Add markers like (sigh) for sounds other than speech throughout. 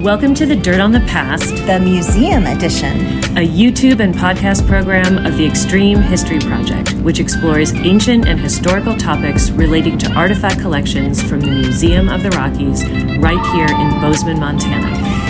Welcome to the Dirt on the Past, the Museum Edition, a YouTube and podcast program of the Extreme History Project, which explores ancient and historical topics relating to artifact collections from the Museum of the Rockies right here in Bozeman, Montana.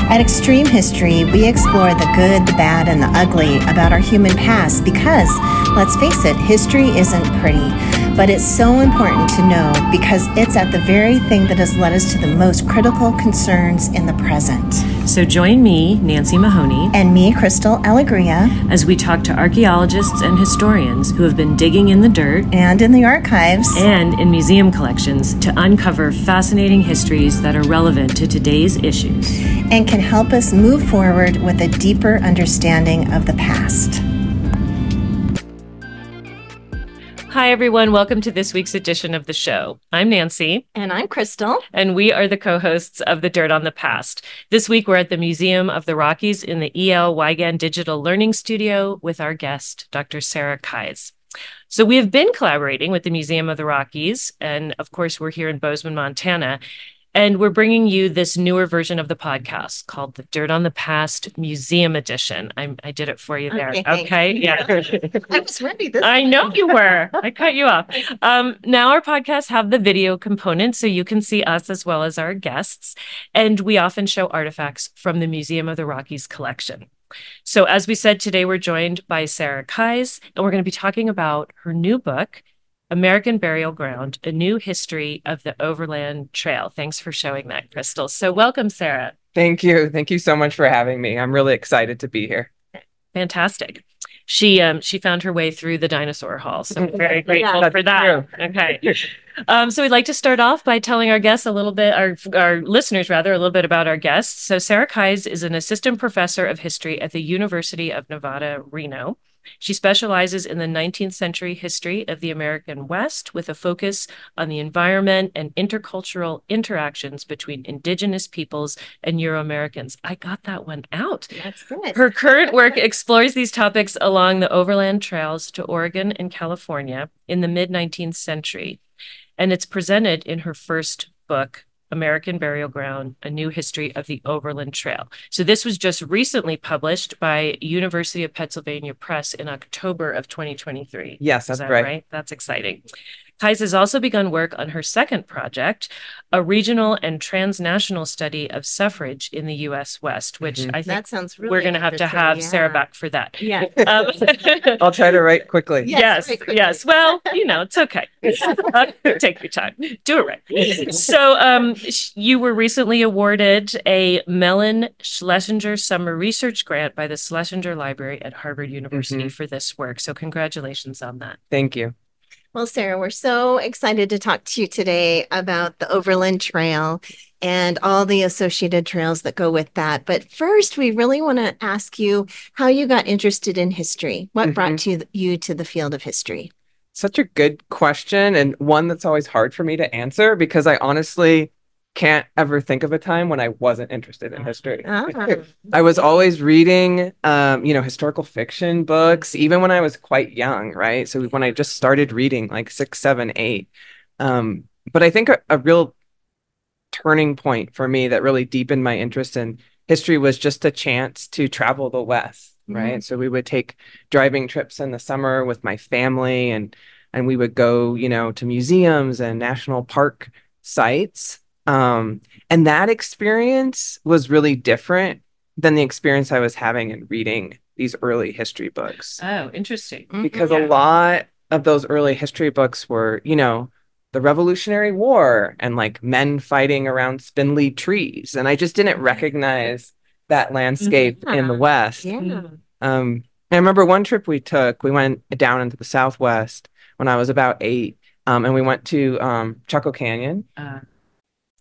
At Extreme History, we explore the good, the bad, and the ugly about our human past because, let's face it, history isn't pretty. But it's so important to know because it's at the very thing that has led us to the most critical concerns in the present. So join me, Nancy Mahoney, and me, Crystal Alegria, as we talk to archaeologists and historians who have been digging in the dirt and in the archives and in museum collections to uncover fascinating histories that are relevant to today's issues and can help us move forward with a deeper understanding of the past. Hi, everyone. Welcome to this week's edition of the show. I'm Nancy. And I'm Crystal. And we are the co hosts of The Dirt on the Past. This week, we're at the Museum of the Rockies in the E.L. Wiegand Digital Learning Studio with our guest, Dr. Sarah Keyes. So, we have been collaborating with the Museum of the Rockies. And of course, we're here in Bozeman, Montana. And we're bringing you this newer version of the podcast called the Dirt on the Past Museum Edition. I, I did it for you there. Okay. okay? Yeah. (laughs) I was ready this I know you were. I (laughs) cut you off. Um, now our podcasts have the video component, so you can see us as well as our guests. And we often show artifacts from the Museum of the Rockies collection. So, as we said, today we're joined by Sarah Keyes, and we're going to be talking about her new book, American Burial Ground, a new history of the Overland Trail. Thanks for showing that, Crystal. So, welcome, Sarah. Thank you. Thank you so much for having me. I'm really excited to be here. Fantastic. She um she found her way through the dinosaur hall, so I'm very (laughs) grateful yeah, for that. True. Okay. Um, so we'd like to start off by telling our guests a little bit, our our listeners rather, a little bit about our guests. So Sarah Keyes is an assistant professor of history at the University of Nevada, Reno. She specializes in the 19th century history of the American West with a focus on the environment and intercultural interactions between indigenous peoples and Euro Americans. I got that one out. That's good. Her current work explores these topics along the overland trails to Oregon and California in the mid 19th century. And it's presented in her first book, American Burial Ground, A New History of the Overland Trail. So this was just recently published by University of Pennsylvania Press in October of 2023. Yes, that's that right. right. That's exciting. Keyes has also begun work on her second project, a regional and transnational study of suffrage in the U.S. West, which mm-hmm. I think that sounds really we're going to have to have yeah. Sarah back for that. Yeah. Um, (laughs) I'll try to write quickly. Yes, yes. yes. Well, you know, it's okay. (laughs) uh, take your time. Do it right. So, um, you were recently awarded a Mellon Schlesinger Summer Research Grant by the Schlesinger Library at Harvard University mm-hmm. for this work. So, congratulations on that. Thank you. Well, Sarah, we're so excited to talk to you today about the Overland Trail and all the associated trails that go with that. But first, we really want to ask you how you got interested in history. What mm-hmm. brought you, you to the field of history? Such a good question, and one that's always hard for me to answer because I honestly can't ever think of a time when I wasn't interested in history. Uh-huh. (laughs) I was always reading, um, you know, historical fiction books, even when I was quite young, right? So when I just started reading, like six, seven, eight. Um, but I think a, a real turning point for me that really deepened my interest in history was just a chance to travel the West, right? Mm-hmm. So we would take driving trips in the summer with my family and and we would go, you know, to museums and national park sites um, and that experience was really different than the experience I was having in reading these early history books. Oh, interesting. Mm-hmm. Because yeah. a lot of those early history books were, you know, the Revolutionary War and like men fighting around spindly trees. And I just didn't recognize that landscape in the West. Yeah. Um, I remember one trip we took, we went down into the Southwest when I was about eight. Um, and we went to um, Chaco Canyon. Uh,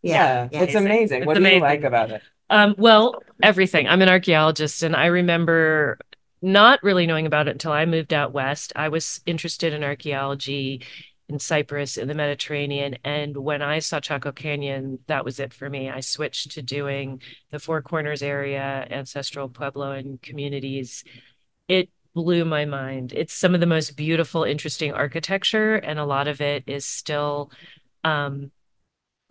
yeah, yeah, it's amazing. It's what amazing. do you like about it? Um, well, everything. I'm an archaeologist, and I remember not really knowing about it until I moved out west. I was interested in archaeology in Cyprus, in the Mediterranean. And when I saw Chaco Canyon, that was it for me. I switched to doing the Four Corners area, ancestral Puebloan communities. It blew my mind. It's some of the most beautiful, interesting architecture, and a lot of it is still um,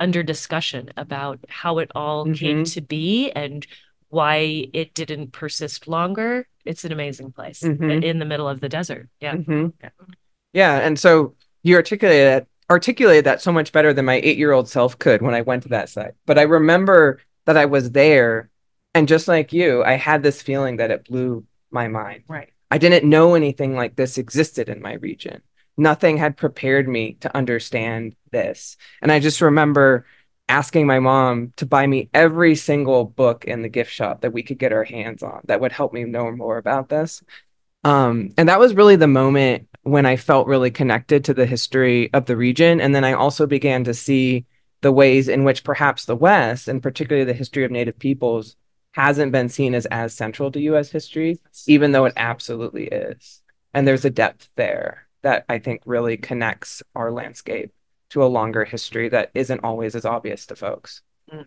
under discussion about how it all mm-hmm. came to be and why it didn't persist longer. It's an amazing place mm-hmm. in the middle of the desert. Yeah. Mm-hmm. yeah. Yeah. And so you articulated that, articulated that so much better than my eight year old self could when I went to that site. But I remember that I was there. And just like you, I had this feeling that it blew my mind. Right. I didn't know anything like this existed in my region. Nothing had prepared me to understand this. And I just remember asking my mom to buy me every single book in the gift shop that we could get our hands on that would help me know more about this. Um, and that was really the moment when I felt really connected to the history of the region. And then I also began to see the ways in which perhaps the West, and particularly the history of Native peoples, hasn't been seen as as central to US history, even though it absolutely is. And there's a depth there that I think really connects our landscape to a longer history that isn't always as obvious to folks. Mm.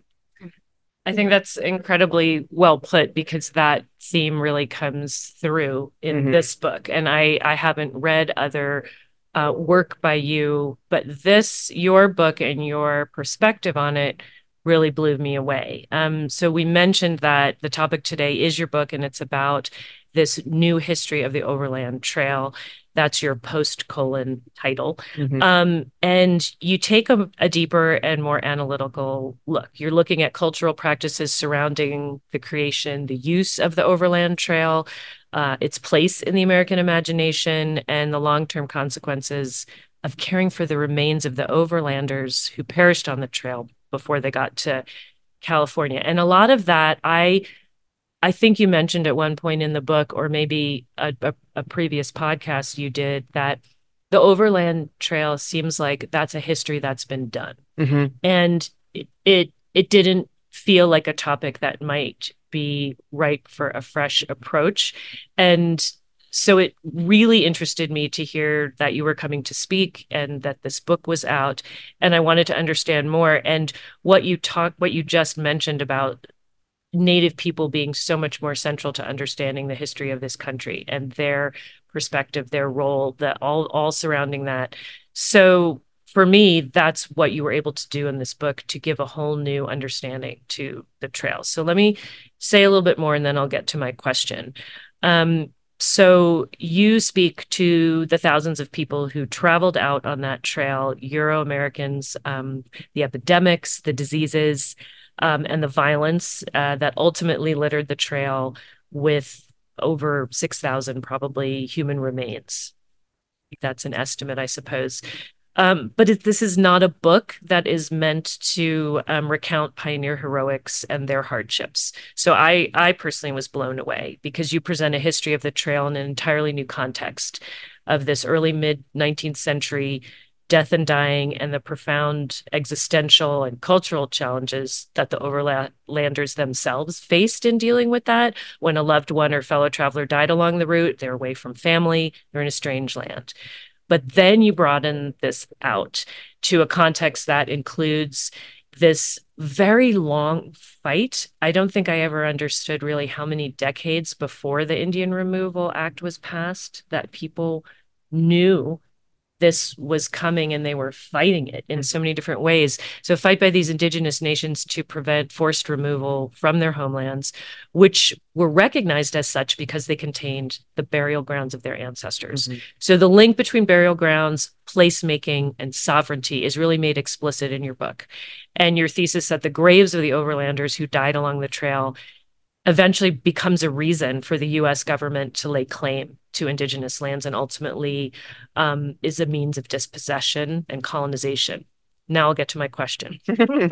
I think that's incredibly well put because that theme really comes through in mm-hmm. this book. And I, I haven't read other uh, work by you, but this, your book and your perspective on it really blew me away. Um, so we mentioned that the topic today is your book and it's about this new history of the Overland Trail. That's your post colon title. Mm-hmm. Um, and you take a, a, deeper and more analytical look. You're looking at cultural practices surrounding the creation, the use of the Overland Trail, uh, its place in the American imagination, and the long term consequences of caring for the remains of the overlanders who perished on the trail before they got to California. And a lot of that I I think you mentioned at one point in the book, or maybe a, a, a, previous podcast you did, that the Overland Trail seems like that's a history that's been done, mm-hmm. and it, it it didn't feel like a topic that might be ripe for a fresh approach, and so it really interested me to hear that you were coming to speak and that this book was out and i wanted to understand more. And what you talked what you just mentioned about Native people being so much more central to understanding the history of this country and their perspective, their role, that all all surrounding that. So for me, that's what you were able to do in this book to give a whole new understanding to the trail. So let me say a little bit more and then I'll get to my question. Um, so you speak to the thousands of people who traveled out on that trail, Euro Americans, um, the epidemics, the diseases, um, and the violence uh, that ultimately littered the trail with over 6,000 probably human remains. That's an estimate, I suppose. Um, but it, this is not a book that is meant to um, recount pioneer heroics and their hardships. So I, I personally was blown away because you present a history of the trail in an entirely new context of this early mid 19th century death and dying and the profound existential and cultural challenges that the overlanders themselves faced in dealing with that. When a loved one or fellow traveler died along the route, they're away from family, they're in a strange land. But then you broaden this out to a context that includes this very long fight. I don't think I ever understood really how many decades before the Indian Removal Act was passed that people knew this was coming and they were fighting it in so many different ways. So, fight by these indigenous nations to prevent forced removal from their homelands, which were recognized as such because they contained the burial grounds of their ancestors. Mm-hmm. So, the link between burial grounds, placemaking, and sovereignty is really made explicit in your book. And your thesis that the graves of the overlanders who died along the trail eventually becomes a reason for the US government to lay claim to indigenous lands and ultimately um, is a means of dispossession and colonization. Now I'll get to my question. (laughs)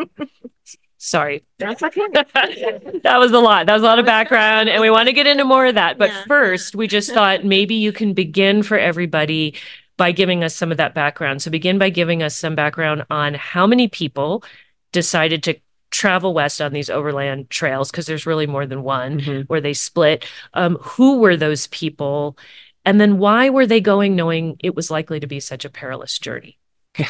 Sorry. (laughs) that was a lot. That was a lot of background, and we want to get into more of that. But yeah. first, we just thought maybe you can begin for everybody by giving us some of that background. So begin by giving us some background on how many people decided to travel west on these overland trails because there's really more than one mm-hmm. where they split. Um, who were those people? And then why were they going knowing it was likely to be such a perilous journey? Yeah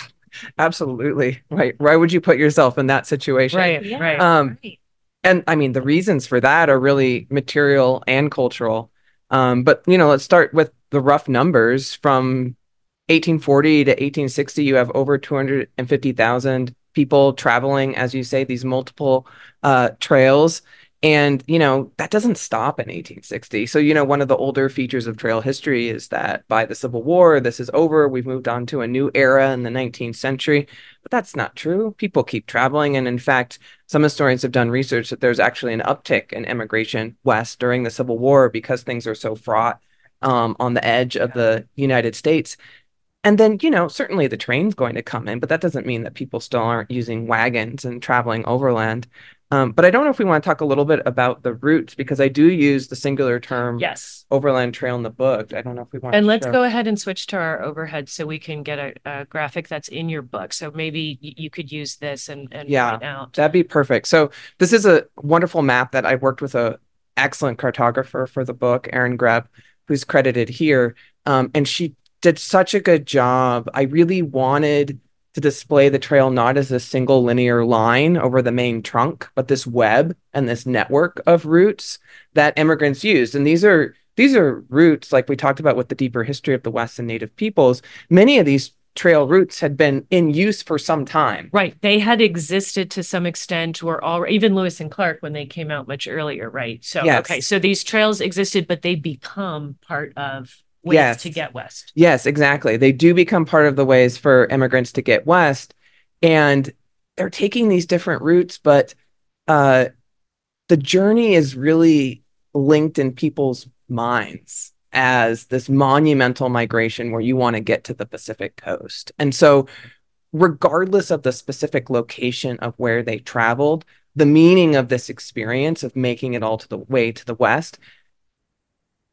absolutely. Right why would you put yourself in that situation? Right yeah, right. Um right. and i mean the reasons for that are really material and cultural. Um but you know let's start with the rough numbers. From 1840 to 1860 you have over 250,000 people traveling, as you say, these multiple uh, trails. And, you know, that doesn't stop in 1860. So, you know, one of the older features of trail history is that by the Civil War, this is over. We've moved on to a new era in the 19th century. But that's not true. People keep traveling. And in fact, some historians have done research that there's actually an uptick in immigration west during the Civil War because things are so fraught um, on the edge of the United States. And then, you know, certainly the train's going to come in, but that doesn't mean that people still aren't using wagons and traveling overland. Um, but I don't know if we want to talk a little bit about the routes because I do use the singular term yes overland trail in the book. I don't know if we want. To And let's show. go ahead and switch to our overhead so we can get a, a graphic that's in your book. So maybe you could use this and, and yeah, that'd be perfect. So this is a wonderful map that I worked with a excellent cartographer for the book, Erin Greb, who's credited here, um, and she did such a good job. I really wanted to display the trail not as a single linear line over the main trunk, but this web and this network of routes that immigrants used. And these are these are routes like we talked about with the deeper history of the West and Native peoples. Many of these trail routes had been in use for some time. Right. They had existed to some extent or all even Lewis and Clark when they came out much earlier, right? So yes. okay, so these trails existed but they become part of ways yes. to get west. Yes, exactly. They do become part of the ways for immigrants to get west. And they're taking these different routes, but uh, the journey is really linked in people's minds as this monumental migration where you want to get to the Pacific coast. And so, regardless of the specific location of where they traveled, the meaning of this experience of making it all to the way to the west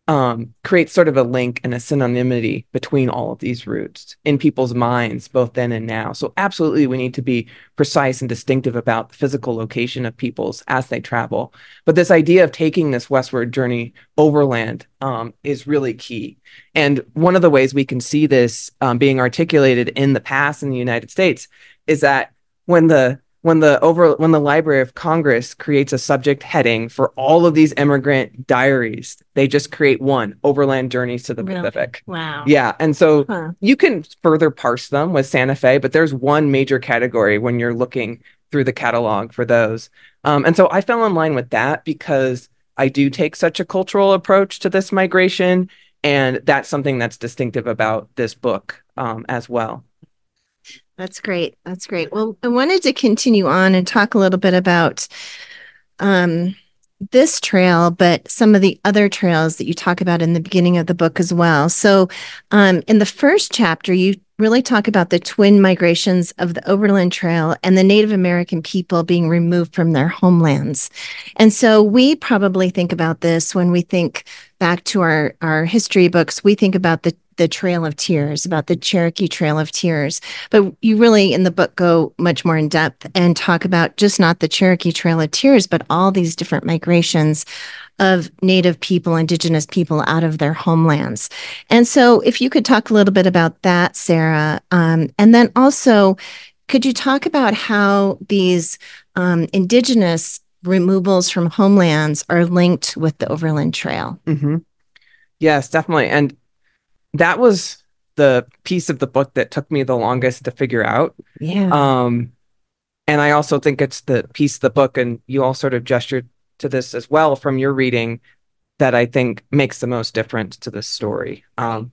um, creates sort of a link and a synonymity between all of these routes in people's minds, both then and now. So, absolutely, we need to be precise and distinctive about the physical location of peoples as they travel. But this idea of taking this westward journey overland um, is really key. And one of the ways we can see this um, being articulated in the past in the United States is that when the when the over when the Library of Congress creates a subject heading for all of these immigrant diaries, they just create one overland journeys to the really? Pacific. Wow. Yeah. And so huh. you can further parse them with Santa Fe, but there's one major category when you're looking through the catalog for those. Um, and so I fell in line with that because I do take such a cultural approach to this migration. And that's something that's distinctive about this book um, as well. That's great. That's great. Well, I wanted to continue on and talk a little bit about um, this trail, but some of the other trails that you talk about in the beginning of the book as well. So, um, in the first chapter, you really talk about the twin migrations of the Overland Trail and the Native American people being removed from their homelands. And so we probably think about this when we think back to our, our history books, we think about the the Trail of Tears, about the Cherokee Trail of Tears. But you really, in the book, go much more in depth and talk about just not the Cherokee Trail of Tears, but all these different migrations of Native people, Indigenous people out of their homelands. And so, if you could talk a little bit about that, Sarah, um, and then also, could you talk about how these um, Indigenous removals from homelands are linked with the Overland Trail? Mm-hmm. Yes, definitely. And that was the piece of the book that took me the longest to figure out. Yeah. Um, and I also think it's the piece of the book, and you all sort of gestured to this as well from your reading that I think makes the most difference to the story. Um,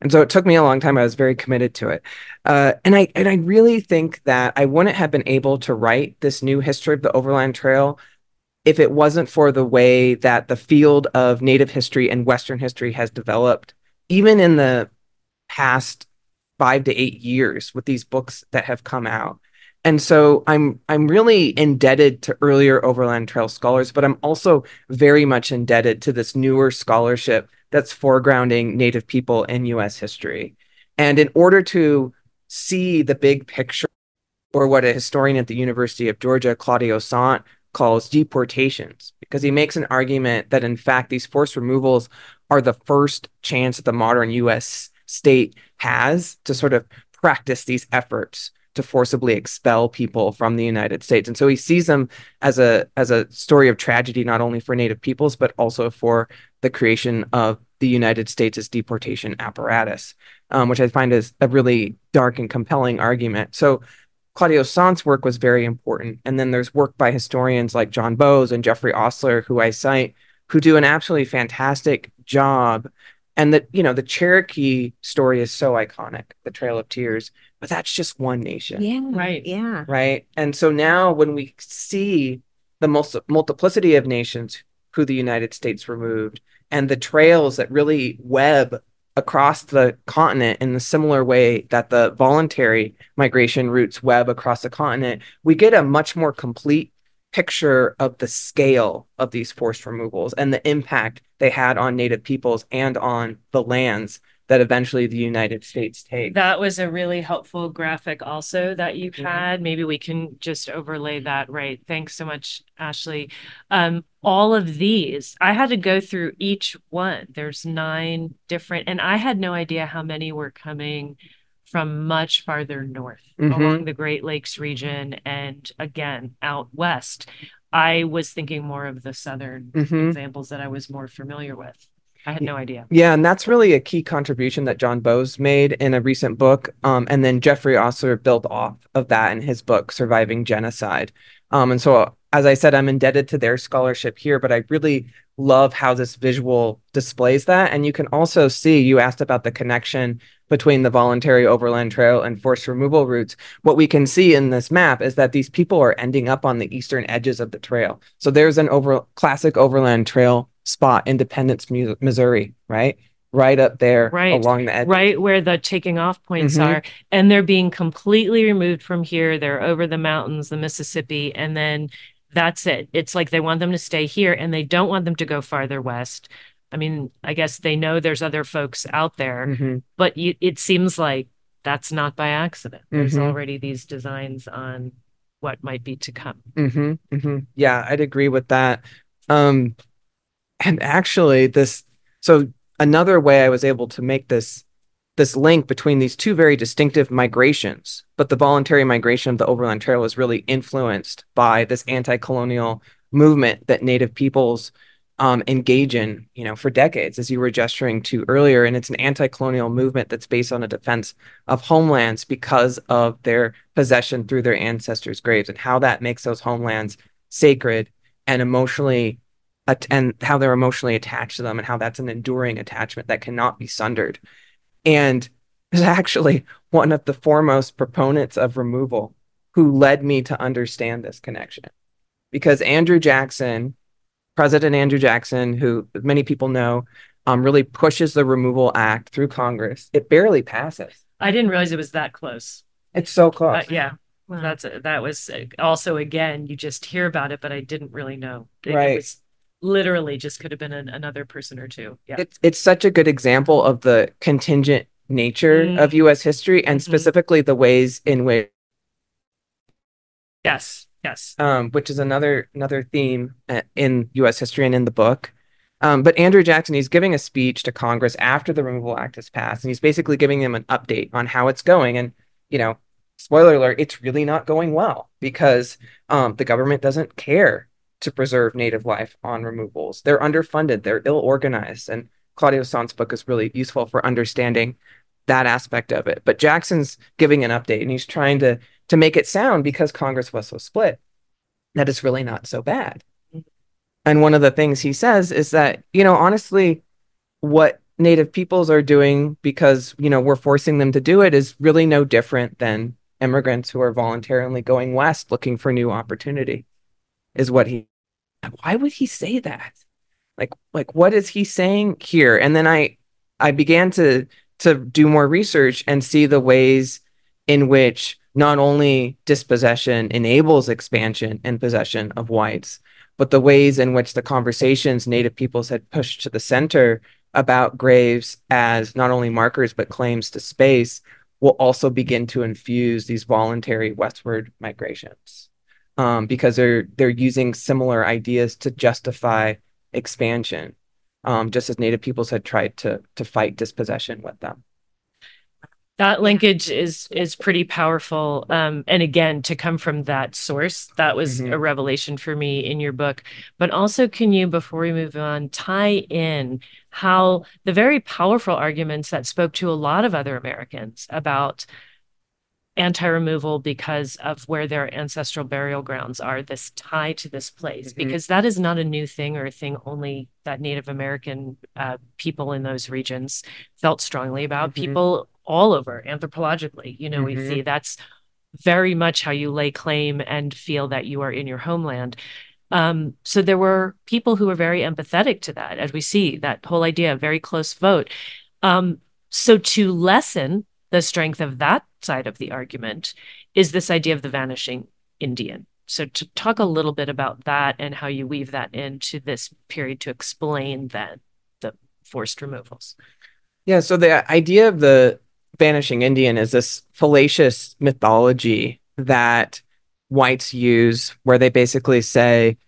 and so it took me a long time. I was very committed to it, uh, and I and I really think that I wouldn't have been able to write this new history of the Overland Trail if it wasn't for the way that the field of Native history and Western history has developed even in the past five to eight years with these books that have come out. And so I'm I'm really indebted to earlier Overland Trail scholars, but I'm also very much indebted to this newer scholarship that's foregrounding Native people in US history. And in order to see the big picture, or what a historian at the University of Georgia, Claudio Saunt, calls deportations, because he makes an argument that in fact these forced removals are the first chance that the modern US state has to sort of practice these efforts to forcibly expel people from the United States. And so he sees them as a as a story of tragedy not only for native peoples but also for the creation of the United States' deportation apparatus, um, which I find is a really dark and compelling argument. So Claudio Saunt's work was very important. And then there's work by historians like John Bowes and Jeffrey Ostler, who I cite, who do an absolutely fantastic job. And that, you know, the Cherokee story is so iconic, the Trail of Tears, but that's just one nation. Yeah. Right. Yeah. Right. And so now when we see the most multiplicity of nations who the United States removed and the trails that really web across the continent in the similar way that the voluntary migration routes web across the continent, we get a much more complete picture of the scale of these forced removals and the impact they had on native peoples and on the lands that eventually the United States takes. That was a really helpful graphic also that you mm-hmm. had. Maybe we can just overlay that right. Thanks so much, Ashley. Um, all of these, I had to go through each one. There's nine different, and I had no idea how many were coming from much farther north mm-hmm. along the Great Lakes region and again out west. I was thinking more of the southern mm-hmm. examples that I was more familiar with. I had no idea. Yeah, and that's really a key contribution that John Bowes made in a recent book. Um, and then Jeffrey Ostler built off of that in his book, Surviving Genocide. Um, and so, as I said, I'm indebted to their scholarship here, but I really love how this visual displays that. And you can also see, you asked about the connection between the voluntary overland trail and forced removal routes. What we can see in this map is that these people are ending up on the eastern edges of the trail. So there's an over classic overland trail spot, Independence, Missouri, right? Right up there right. along the edge. Right where the taking off points mm-hmm. are. And they're being completely removed from here. They're over the mountains, the Mississippi, and then that's it. It's like they want them to stay here and they don't want them to go farther west. I mean, I guess they know there's other folks out there, mm-hmm. but you, it seems like that's not by accident. There's mm-hmm. already these designs on what might be to come. Mm-hmm. mm-hmm. Yeah, I'd agree with that. Um, and actually this so another way i was able to make this this link between these two very distinctive migrations but the voluntary migration of the overland trail was really influenced by this anti-colonial movement that native peoples um, engage in you know for decades as you were gesturing to earlier and it's an anti-colonial movement that's based on a defense of homelands because of their possession through their ancestors graves and how that makes those homelands sacred and emotionally and how they're emotionally attached to them and how that's an enduring attachment that cannot be sundered. And (laughs) is actually one of the foremost proponents of removal who led me to understand this connection. Because Andrew Jackson, President Andrew Jackson, who many people know, um, really pushes the Removal Act through Congress. It barely passes. I didn't realize it was that close. It's so close. Uh, yeah. Wow. That's a, that was also again you just hear about it, but I didn't really know. It, right. It was literally just could have been an, another person or two. Yeah. It's it's such a good example of the contingent nature mm. of US history and mm-hmm. specifically the ways in which Yes. Yes. Um, which is another another theme uh, in US history and in the book. Um, but Andrew Jackson, he's giving a speech to Congress after the Removal Act has passed, and he's basically giving them an update on how it's going. And, you know, spoiler alert, it's really not going well because um, the government doesn't care to preserve native life on removals. They're underfunded, they're ill organized, and Claudio Saunt's book is really useful for understanding that aspect of it. But Jackson's giving an update and he's trying to to make it sound because Congress was so split that it's really not so bad. And one of the things he says is that, you know, honestly, what native peoples are doing because, you know, we're forcing them to do it is really no different than immigrants who are voluntarily going west looking for new opportunity is what he why would he say that? Like like what is he saying here? And then I I began to to do more research and see the ways in which not only dispossession enables expansion and possession of whites, but the ways in which the conversations Native peoples had pushed to the center about graves as not only markers but claims to space will also begin to infuse these voluntary westward migrations um, because they're they're using similar ideas to justify expansion, um, just as Native peoples had tried to to fight dispossession with them. That linkage is is pretty powerful, um, and again, to come from that source, that was mm-hmm. a revelation for me in your book. But also, can you, before we move on, tie in how the very powerful arguments that spoke to a lot of other Americans about anti-removal because of where their ancestral burial grounds are this tie to this place mm-hmm. because that is not a new thing or a thing only that native american uh, people in those regions felt strongly about mm-hmm. people all over anthropologically you know mm-hmm. we see that's very much how you lay claim and feel that you are in your homeland um, so there were people who were very empathetic to that as we see that whole idea very close vote um, so to lessen the strength of that side of the argument is this idea of the vanishing Indian. So, to talk a little bit about that and how you weave that into this period to explain then the forced removals. Yeah. So, the idea of the vanishing Indian is this fallacious mythology that whites use, where they basically say,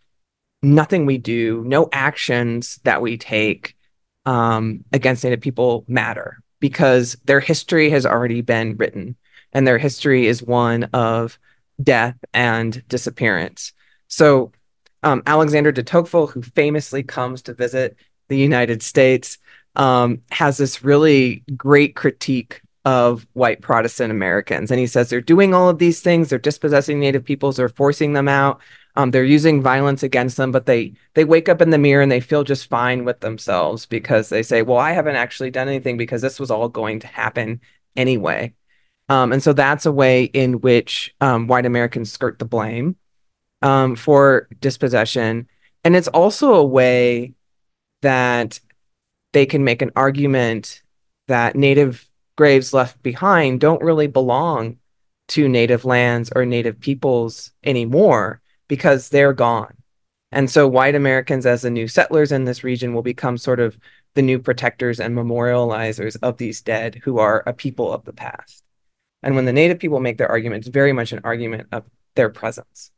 nothing we do, no actions that we take um, against Native people matter because their history has already been written and their history is one of death and disappearance. So, um, Alexander de Tocqueville, who famously comes to visit the United States, um, has this really great critique of white Protestant Americans. And he says they're doing all of these things, they're dispossessing Native peoples, they're forcing them out, um, they're using violence against them, but they they wake up in the mirror and they feel just fine with themselves because they say, "Well, I haven't actually done anything because this was all going to happen anyway." Um, and so that's a way in which um, white Americans skirt the blame um, for dispossession, and it's also a way that they can make an argument that Native graves left behind don't really belong to Native lands or Native peoples anymore because they're gone. And so white Americans, as the new settlers in this region, will become sort of the new protectors and memorializers of these dead who are a people of the past. And when the Native people make their argument, it's very much an argument of their presence.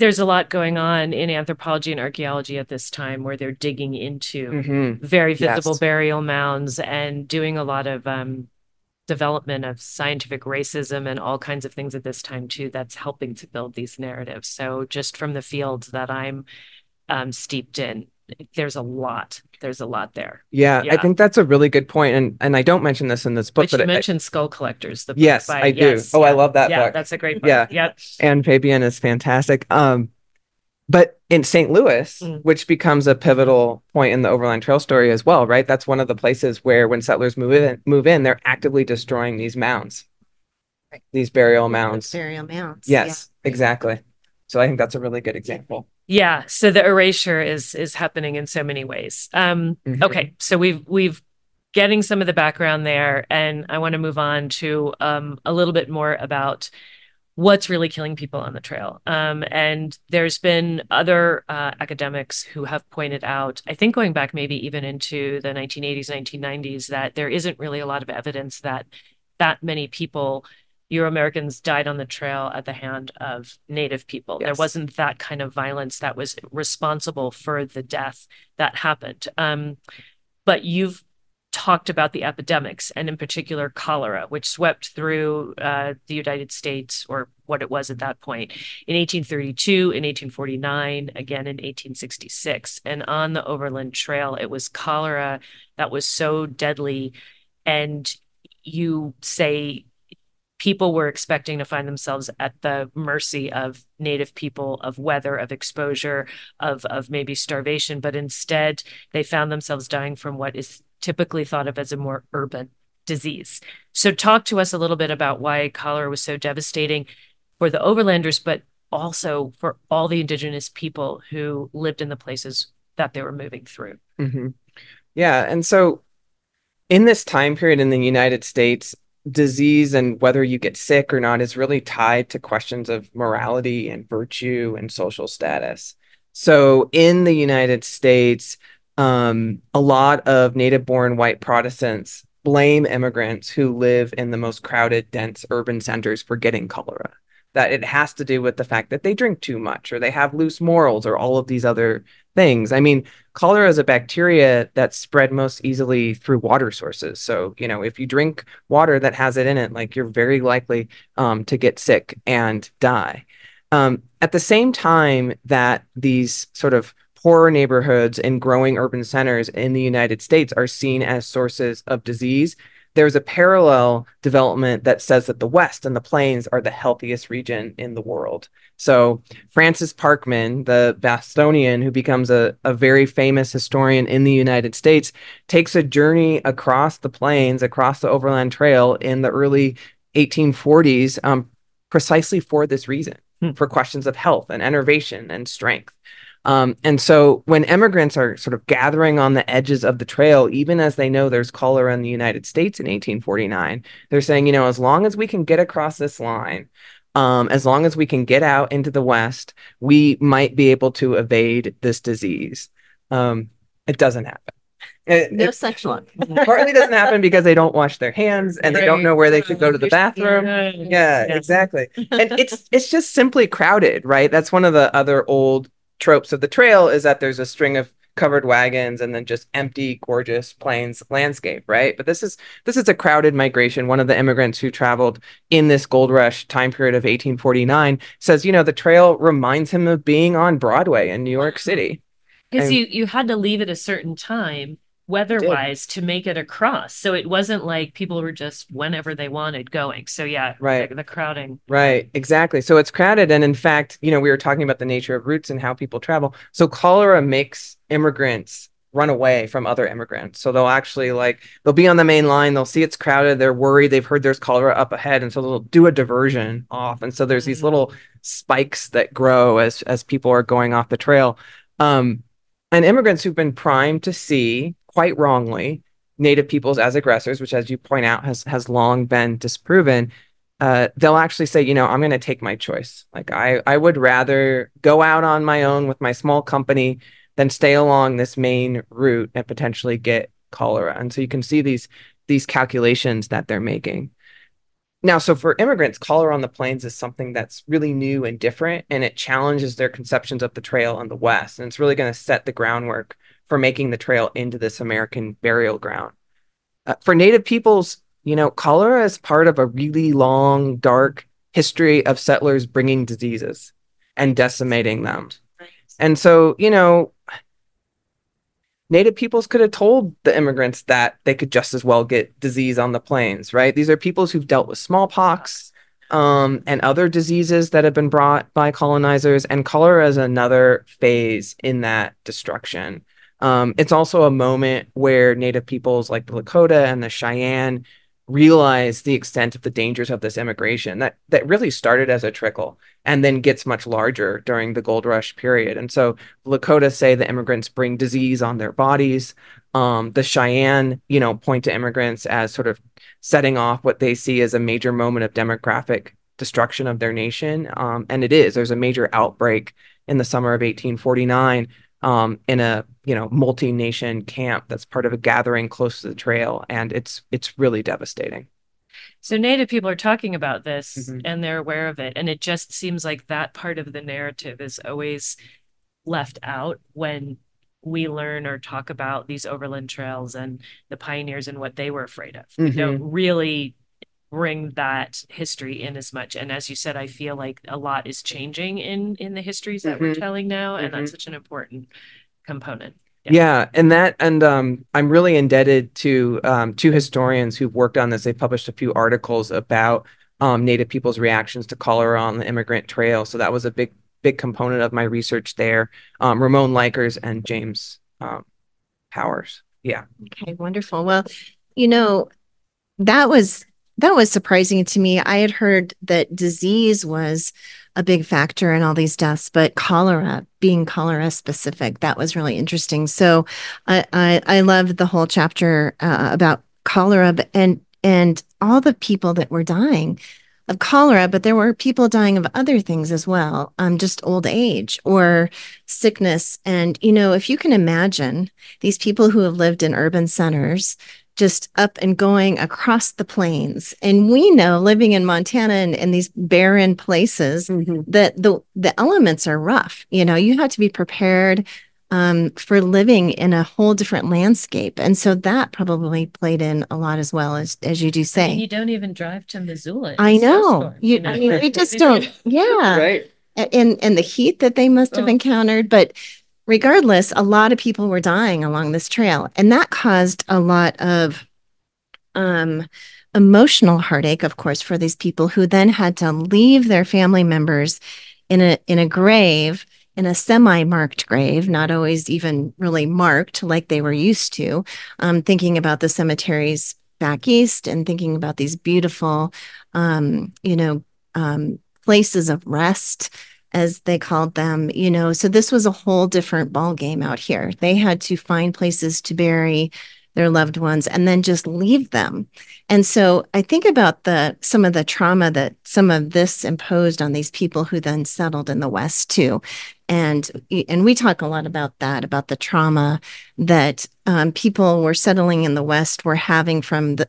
There's a lot going on in anthropology and archaeology at this time where they're digging into mm-hmm. very visible yes. burial mounds and doing a lot of um, development of scientific racism and all kinds of things at this time too that's helping to build these narratives so just from the fields that i'm um, steeped in there's a lot there's a lot there yeah, yeah, i think that's a really good point and and i don't mention this in this book but, but you mentioned skull collectors the yes by, i do yes, oh yeah, i love that yeah book that's a great book yeah yep and fabian is fantastic um but in St. Louis, mm. which becomes a pivotal point in the Overland Trail story as well, right? That's one of the places where when settlers move in, move in, they're actively destroying these mounds, right. these burial mounds. Burial mounds. Yes, yeah. exactly. So I think that's a really good example. Yeah. So the erasure is is happening in so many ways. Um, mm-hmm. Okay. So we've we've getting some of the background there, and I want to move on to um, a little bit more about what's really killing people on the trail. Um, and there's been other uh, academics who have pointed out, I think going back maybe even into the 1980s, 1990s, that there isn't really a lot of evidence that that many people, Euro Americans, died on the trail at the hand of Native people. Yes. There wasn't that kind of violence that was responsible for the death that happened. Um, but you've talked about the epidemics and in particular cholera which swept through uh, the united states or what it was at that point in 1832 in 1849 again in 1866 and on the overland trail it was cholera that was so deadly and you say people were expecting to find themselves at the mercy of native people of weather of exposure of of maybe starvation but instead they found themselves dying from what is typically thought of as a more urban disease. So, talk to us a little bit about why cholera was so devastating for the overlanders, but also for all the indigenous people who lived in the places that they were moving through. Mm-hmm. Yeah. And so, in this time period in the United States, disease and whether you get sick or not is really tied to questions of morality and virtue and social status. So, in the United States, um, a lot of native born white Protestants blame immigrants who live in the most crowded, dense urban centers for getting cholera. That it has to do with the fact that they drink too much or they have loose morals or all of these other things. I mean, cholera is a bacteria that's spread most easily through water sources. So, you know, if you drink water that has it in it, like you're very likely um, to get sick and die. Um, at the same time that these sort of poorer neighborhoods and growing urban centers in the United States are seen as sources of disease. There's a parallel development that says that the West and the plains are the healthiest region in the world. So Francis Parkman, the Bostonian who becomes a, a very famous historian in the United States, takes a journey across the plains, across the Overland Trail in the early 1840s, um, precisely for this reason, hmm. for questions of health and enervation and strength. Um, and so when immigrants are sort of gathering on the edges of the trail, even as they know there's cholera in the United States in 1849, they're saying, you know, as long as we can get across this line, um, as long as we can get out into the West, we might be able to evade this disease. Um, it doesn't happen. It, no it, such luck. (laughs) partly doesn't happen because they don't wash their hands and they don't know where they should go to the bathroom. Yeah, yeah, exactly. And (laughs) it's it's just simply crowded, right? That's one of the other old tropes of the trail is that there's a string of covered wagons and then just empty gorgeous plains landscape right? But this is this is a crowded migration. One of the immigrants who traveled in this gold rush time period of 1849 says you know the trail reminds him of being on broadway in new york (laughs) city. Because you you had to leave at a certain time weather-wise to make it across. So it wasn't like people were just whenever they wanted going. So yeah, right. The, the, crowding. Right, exactly. So it's crowded, and in fact, you know, we were talking about the nature of routes and how people travel. So cholera makes immigrants run away from other immigrants. So they'll actually like they'll be on the main line, they'll see it's crowded, they're worried, they've heard there's cholera up ahead, and so they'll do a diversion off. And so there's these little spikes that grow as as people are going off the trail. Um, and immigrants who've been primed to see quite wrongly native peoples as aggressors, which, as you point out, has has long been disproven. Uh, they'll actually say, you know, I'm going to take my choice. Like I, I would rather go out on my own with my small company than stay along this main route and potentially get cholera. And so you can see these these calculations that they're making. Now, so for immigrants, cholera on the plains is something that's really new and different, and it challenges their conceptions of the trail in the West. And it's really going to set the groundwork for making the trail into this American burial ground. Uh, for Native peoples, you know, cholera is part of a really long, dark history of settlers bringing diseases and decimating them. And so, you know, Native peoples could have told the immigrants that they could just as well get disease on the plains, right? These are peoples who've dealt with smallpox um, and other diseases that have been brought by colonizers, and cholera is another phase in that destruction. Um, it's also a moment where Native peoples like the Lakota and the Cheyenne realize the extent of the dangers of this immigration that that really started as a trickle and then gets much larger during the gold rush period. And so Lakota say the immigrants bring disease on their bodies. Um, the Cheyenne, you know, point to immigrants as sort of setting off what they see as a major moment of demographic destruction of their nation. Um, and it is. There's a major outbreak in the summer of 1849 um, in a you know multi-nation camp that's part of a gathering close to the trail, and it's it's really devastating. So Native people are talking about this mm-hmm. and they're aware of it, and it just seems like that part of the narrative is always left out when we learn or talk about these overland trails and the pioneers and what they were afraid of. Mm-hmm. We don't really bring that history in as much. And as you said, I feel like a lot is changing in in the histories that mm-hmm. we're telling now, and mm-hmm. that's such an important component. Yeah. yeah. and that and um, I'm really indebted to um, two historians who've worked on this. They published a few articles about um, Native people's reactions to cholera on the immigrant trail. So that was a big big component of my research there. Um, Ramon Leikers and James um, Powers. Yeah. Okay, wonderful. Well, you know, that was that was surprising to me. I had heard that disease was a big factor in all these deaths, but cholera, being cholera specific, that was really interesting. So I I, I loved the whole chapter uh, about cholera and and all the people that were dying of cholera, but there were people dying of other things as well, um, just old age or sickness. And you know, if you can imagine these people who have lived in urban centers just up and going across the plains. And we know living in Montana and in these barren places mm-hmm. that the the elements are rough. You know, you have to be prepared um, for living in a whole different landscape. And so that probably played in a lot as well as as you do say. you don't even drive to Missoula. I know. You, you know? I mean, we just (laughs) don't. Yeah. right. And and the heat that they must have oh. encountered, but regardless, a lot of people were dying along this trail, and that caused a lot of um, emotional heartache, of course, for these people who then had to leave their family members in a in a grave in a semi-marked grave, not always even really marked like they were used to. Um, thinking about the cemeteries back east and thinking about these beautiful, um, you know, um, places of rest as they called them you know so this was a whole different ball game out here they had to find places to bury their loved ones and then just leave them. And so I think about the some of the trauma that some of this imposed on these people who then settled in the West too. And and we talk a lot about that, about the trauma that um, people were settling in the West were having from the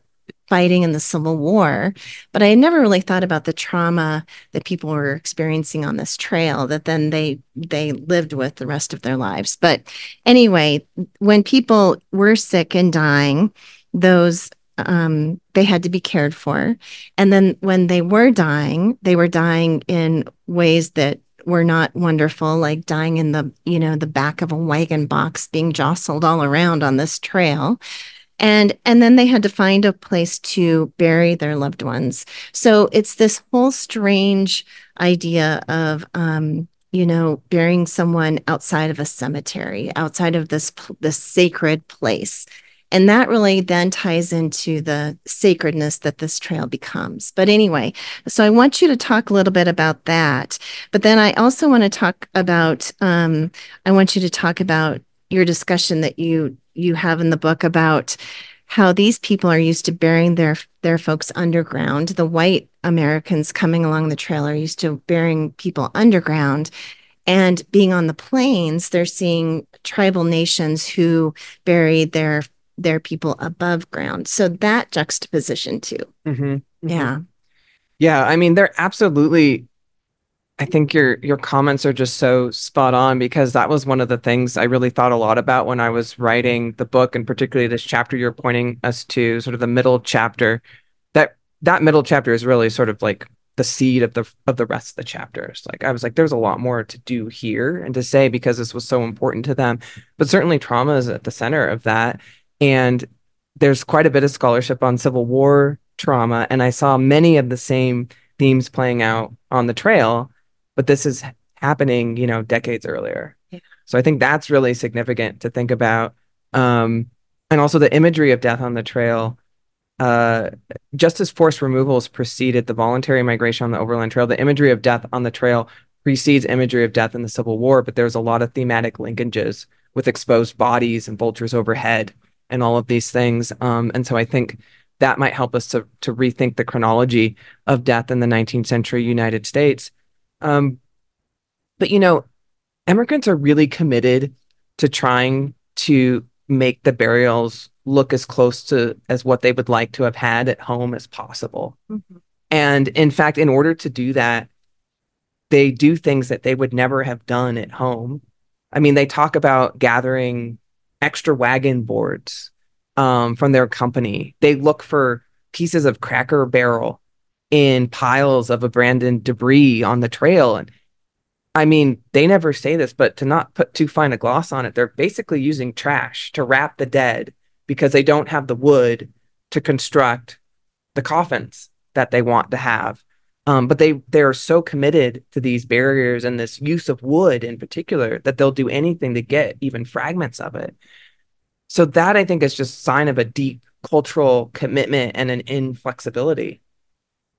fighting in the Civil War, but I had never really thought about the trauma that people were experiencing on this trail that then they they lived with the rest of their lives. But anyway, when people were sick and dying, those um, they had to be cared for, and then when they were dying, they were dying in ways that were not wonderful, like dying in the you know the back of a wagon box, being jostled all around on this trail and and then they had to find a place to bury their loved ones so it's this whole strange idea of um, you know burying someone outside of a cemetery outside of this this sacred place and that really then ties into the sacredness that this trail becomes. But anyway, so I want you to talk a little bit about that. But then I also want to talk about, um, I want you to talk about your discussion that you you have in the book about how these people are used to burying their their folks underground. The white Americans coming along the trail are used to burying people underground. And being on the plains, they're seeing tribal nations who bury their their people above ground. So that juxtaposition too. Mm-hmm. Mm-hmm. Yeah. Yeah. I mean, they're absolutely I think your your comments are just so spot on because that was one of the things I really thought a lot about when I was writing the book and particularly this chapter you're pointing us to, sort of the middle chapter. That that middle chapter is really sort of like the seed of the of the rest of the chapters. Like I was like, there's a lot more to do here and to say because this was so important to them. But certainly trauma is at the center of that. And there's quite a bit of scholarship on Civil War trauma. And I saw many of the same themes playing out on the trail but this is happening, you know, decades earlier. Yeah. So I think that's really significant to think about. Um, and also the imagery of death on the trail. Uh, just as forced removals preceded the voluntary migration on the overland trail, the imagery of death on the trail precedes imagery of death in the Civil War, but there's a lot of thematic linkages with exposed bodies and vultures overhead and all of these things. Um, and so I think that might help us to to rethink the chronology of death in the 19th century United States um, but you know, immigrants are really committed to trying to make the burials look as close to as what they would like to have had at home as possible. Mm-hmm. And in fact, in order to do that, they do things that they would never have done at home. I mean, they talk about gathering extra wagon boards um, from their company. They look for pieces of cracker barrel in piles of abandoned debris on the trail. And I mean, they never say this, but to not put too fine a gloss on it, they're basically using trash to wrap the dead because they don't have the wood to construct the coffins that they want to have. Um, but they they are so committed to these barriers and this use of wood in particular that they'll do anything to get even fragments of it. So that I think is just sign of a deep cultural commitment and an inflexibility.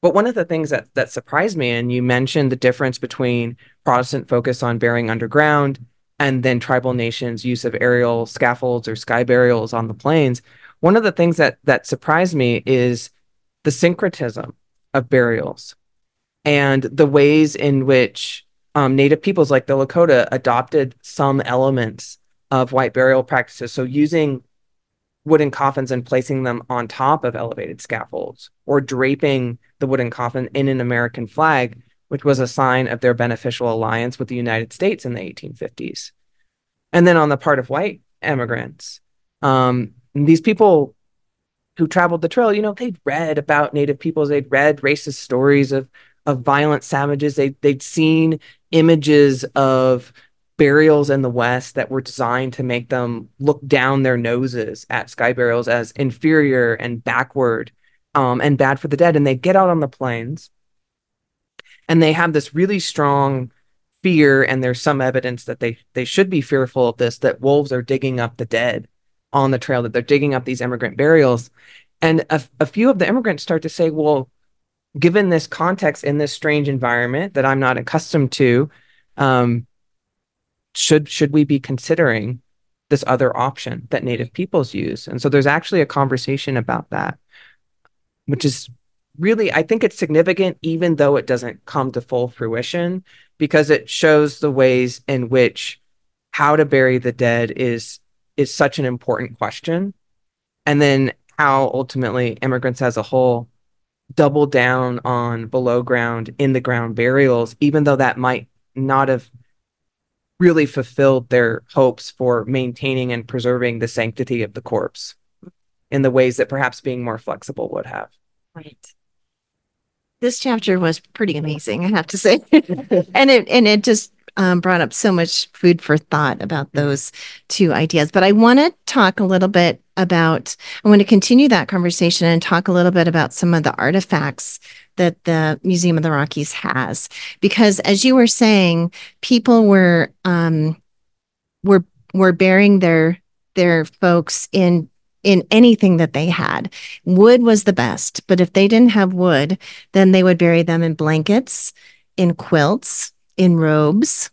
But one of the things that that surprised me, and you mentioned the difference between Protestant focus on burying underground and then tribal nations' use of aerial scaffolds or sky burials on the plains. One of the things that that surprised me is the syncretism of burials and the ways in which um, Native peoples like the Lakota adopted some elements of white burial practices. So using wooden coffins and placing them on top of elevated scaffolds or draping the wooden coffin in an American flag, which was a sign of their beneficial alliance with the United States in the 1850s. And then on the part of white immigrants, um, these people who traveled the trail, you know, they'd read about Native peoples, they'd read racist stories of of violent savages, they they'd seen images of burials in the West that were designed to make them look down their noses at sky burials as inferior and backward um, and bad for the dead. And they get out on the plains and they have this really strong fear. And there's some evidence that they, they should be fearful of this that wolves are digging up the dead on the trail, that they're digging up these immigrant burials. And a, a few of the immigrants start to say, well, given this context in this strange environment that I'm not accustomed to, um, should should we be considering this other option that native peoples use? And so there's actually a conversation about that which is really i think it's significant even though it doesn't come to full fruition because it shows the ways in which how to bury the dead is is such an important question. And then how ultimately immigrants as a whole double down on below ground in the ground burials even though that might not have really fulfilled their hopes for maintaining and preserving the sanctity of the corpse in the ways that perhaps being more flexible would have. Right. This chapter was pretty amazing, I have to say. (laughs) and it and it just um, brought up so much food for thought about those two ideas. But I want to talk a little bit about, I want to continue that conversation and talk a little bit about some of the artifacts that the Museum of the Rockies has. Because as you were saying, people were um, were were burying their their folks in in anything that they had. Wood was the best, but if they didn't have wood, then they would bury them in blankets, in quilts, in robes.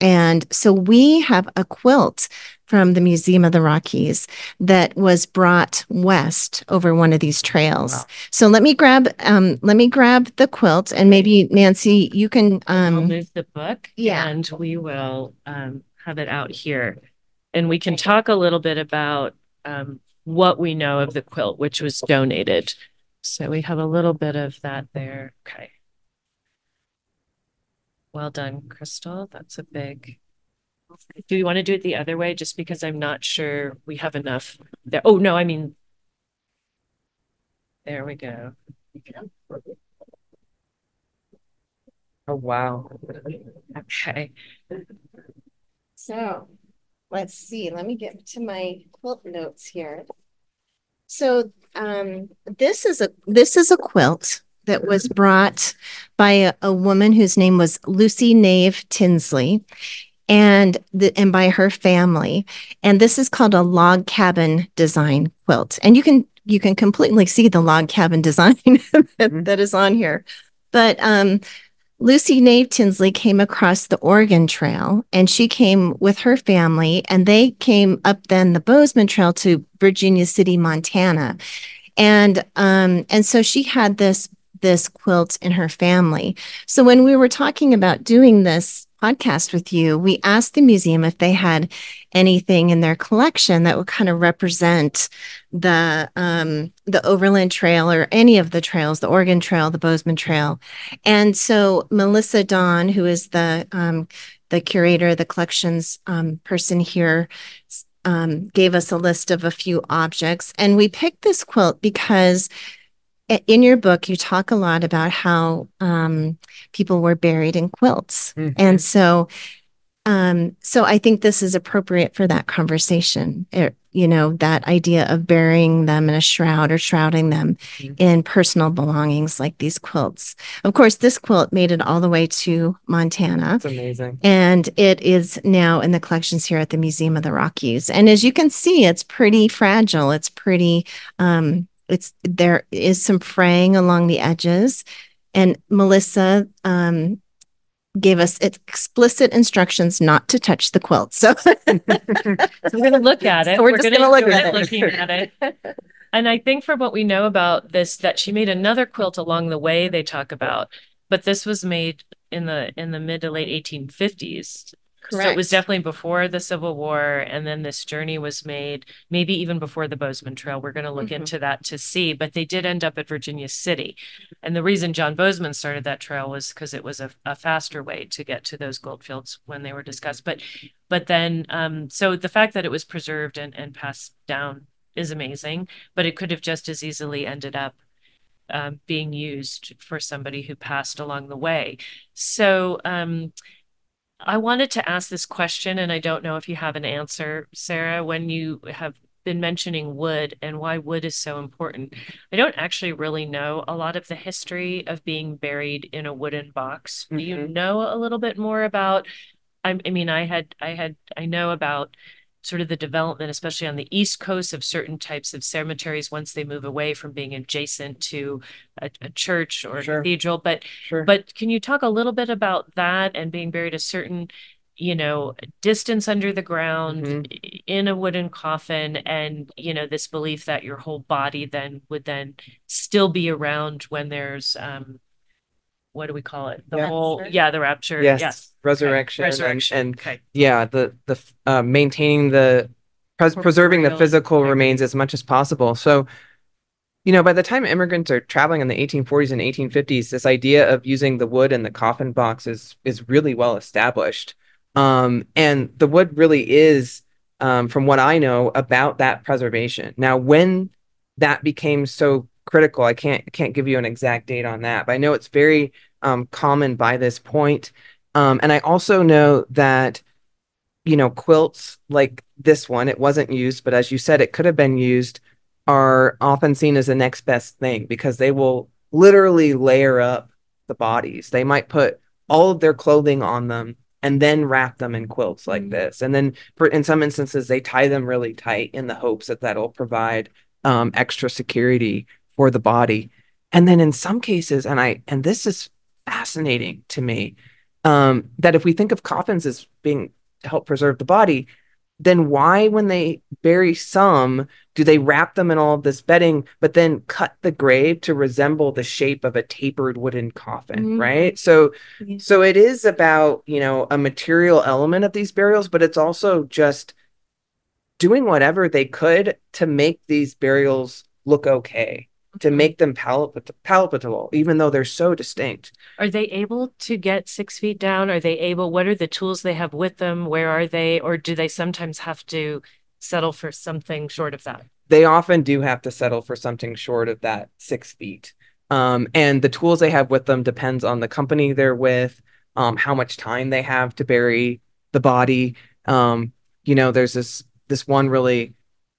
And so we have a quilt from the Museum of the Rockies that was brought west over one of these trails. Wow. So let me grab um let me grab the quilt and maybe Nancy you can um I'll move the book yeah. and we will um have it out here. And we can talk a little bit about um what we know of the quilt which was donated. So we have a little bit of that there. Okay. Well done, Crystal. That's a big do you want to do it the other way? Just because I'm not sure we have enough there. Oh, no, I mean, there we go. Oh, wow. Okay. So let's see. Let me get to my quilt notes here. So um, this is a this is a quilt that was brought by a, a woman whose name was Lucy Nave Tinsley and the, and by her family. And this is called a log cabin design quilt. And you can you can completely see the log cabin design (laughs) that, mm-hmm. that is on here. But um, Lucy Nave Tinsley came across the Oregon Trail and she came with her family and they came up then the Bozeman Trail to Virginia City, Montana. And um, and so she had this this quilt in her family. So when we were talking about doing this podcast with you, we asked the museum if they had anything in their collection that would kind of represent the um, the Overland Trail or any of the trails, the Oregon Trail, the Bozeman Trail. And so Melissa Dawn, who is the um, the curator, the collections um, person here, um, gave us a list of a few objects, and we picked this quilt because in your book, you talk a lot about how um, people were buried in quilts, mm-hmm. and so, um, so I think this is appropriate for that conversation. It, er, you know, that idea of burying them in a shroud or shrouding them mm-hmm. in personal belongings like these quilts. Of course, this quilt made it all the way to Montana. That's amazing. And it is now in the collections here at the Museum of the Rockies. And as you can see, it's pretty fragile. It's pretty um, it's there is some fraying along the edges. And melissa um, gave us explicit instructions not to touch the quilt. So, so (laughs) we're going to look at it. So we're, we're, just going to look at it. looking at it. And i think from what we know about this that she made another quilt along the way they talk about but this was made in the in the mid to late 1850s Correct. So it was definitely before the Civil War, and then this journey was made, maybe even before the Bozeman Trail. We're going to look mm-hmm. into that to see, but they did end up at Virginia City. And the reason John Bozeman started that trail was because it was a, a, faster way to get to those gold fields when they were discussed. But but then, um, so the fact that it was preserved and, and passed down is amazing, but it could have just as easily ended up um, being used for somebody who passed along the way. So, um, I wanted to ask this question, and I don't know if you have an answer, Sarah, when you have been mentioning wood and why wood is so important. I don't actually really know a lot of the history of being buried in a wooden box. Mm-hmm. Do you mm-hmm. know a little bit more about I, I mean I had I had I know about sort of the development, especially on the East Coast, of certain types of cemeteries once they move away from being adjacent to a, a church or sure. a cathedral. But sure. but can you talk a little bit about that and being buried a certain you know distance under the ground mm-hmm. in a wooden coffin and you know this belief that your whole body then would then still be around when there's um what do we call it? The yeah. whole, yeah, the rapture. Yes, yes. resurrection, okay. resurrection, and, and okay. yeah, the the uh, maintaining the pres- preserving the physical okay. remains as much as possible. So, you know, by the time immigrants are traveling in the 1840s and 1850s, this idea of using the wood and the coffin box is is really well established, um, and the wood really is, um, from what I know, about that preservation. Now, when that became so critical. I can't can't give you an exact date on that, but I know it's very um, common by this point. Um, and I also know that you know quilts like this one, it wasn't used, but as you said, it could have been used. Are often seen as the next best thing because they will literally layer up the bodies. They might put all of their clothing on them and then wrap them in quilts like mm-hmm. this. And then for in some instances they tie them really tight in the hopes that that'll provide um, extra security for the body. And then in some cases, and I and this is fascinating to me, um, that if we think of coffins as being to help preserve the body, then why, when they bury some, do they wrap them in all of this bedding, but then cut the grave to resemble the shape of a tapered wooden coffin, mm-hmm. right? So, yeah. so it is about you know a material element of these burials, but it's also just doing whatever they could to make these burials look okay to make them palpit- palpable, even though they're so distinct. Are they able to get six feet down? Are they able? What are the tools they have with them? Where are they? Or do they sometimes have to settle for something short of that? They often do have to settle for something short of that six feet. Um, and the tools they have with them depends on the company they're with, um, how much time they have to bury the body. Um, you know, there's this this one really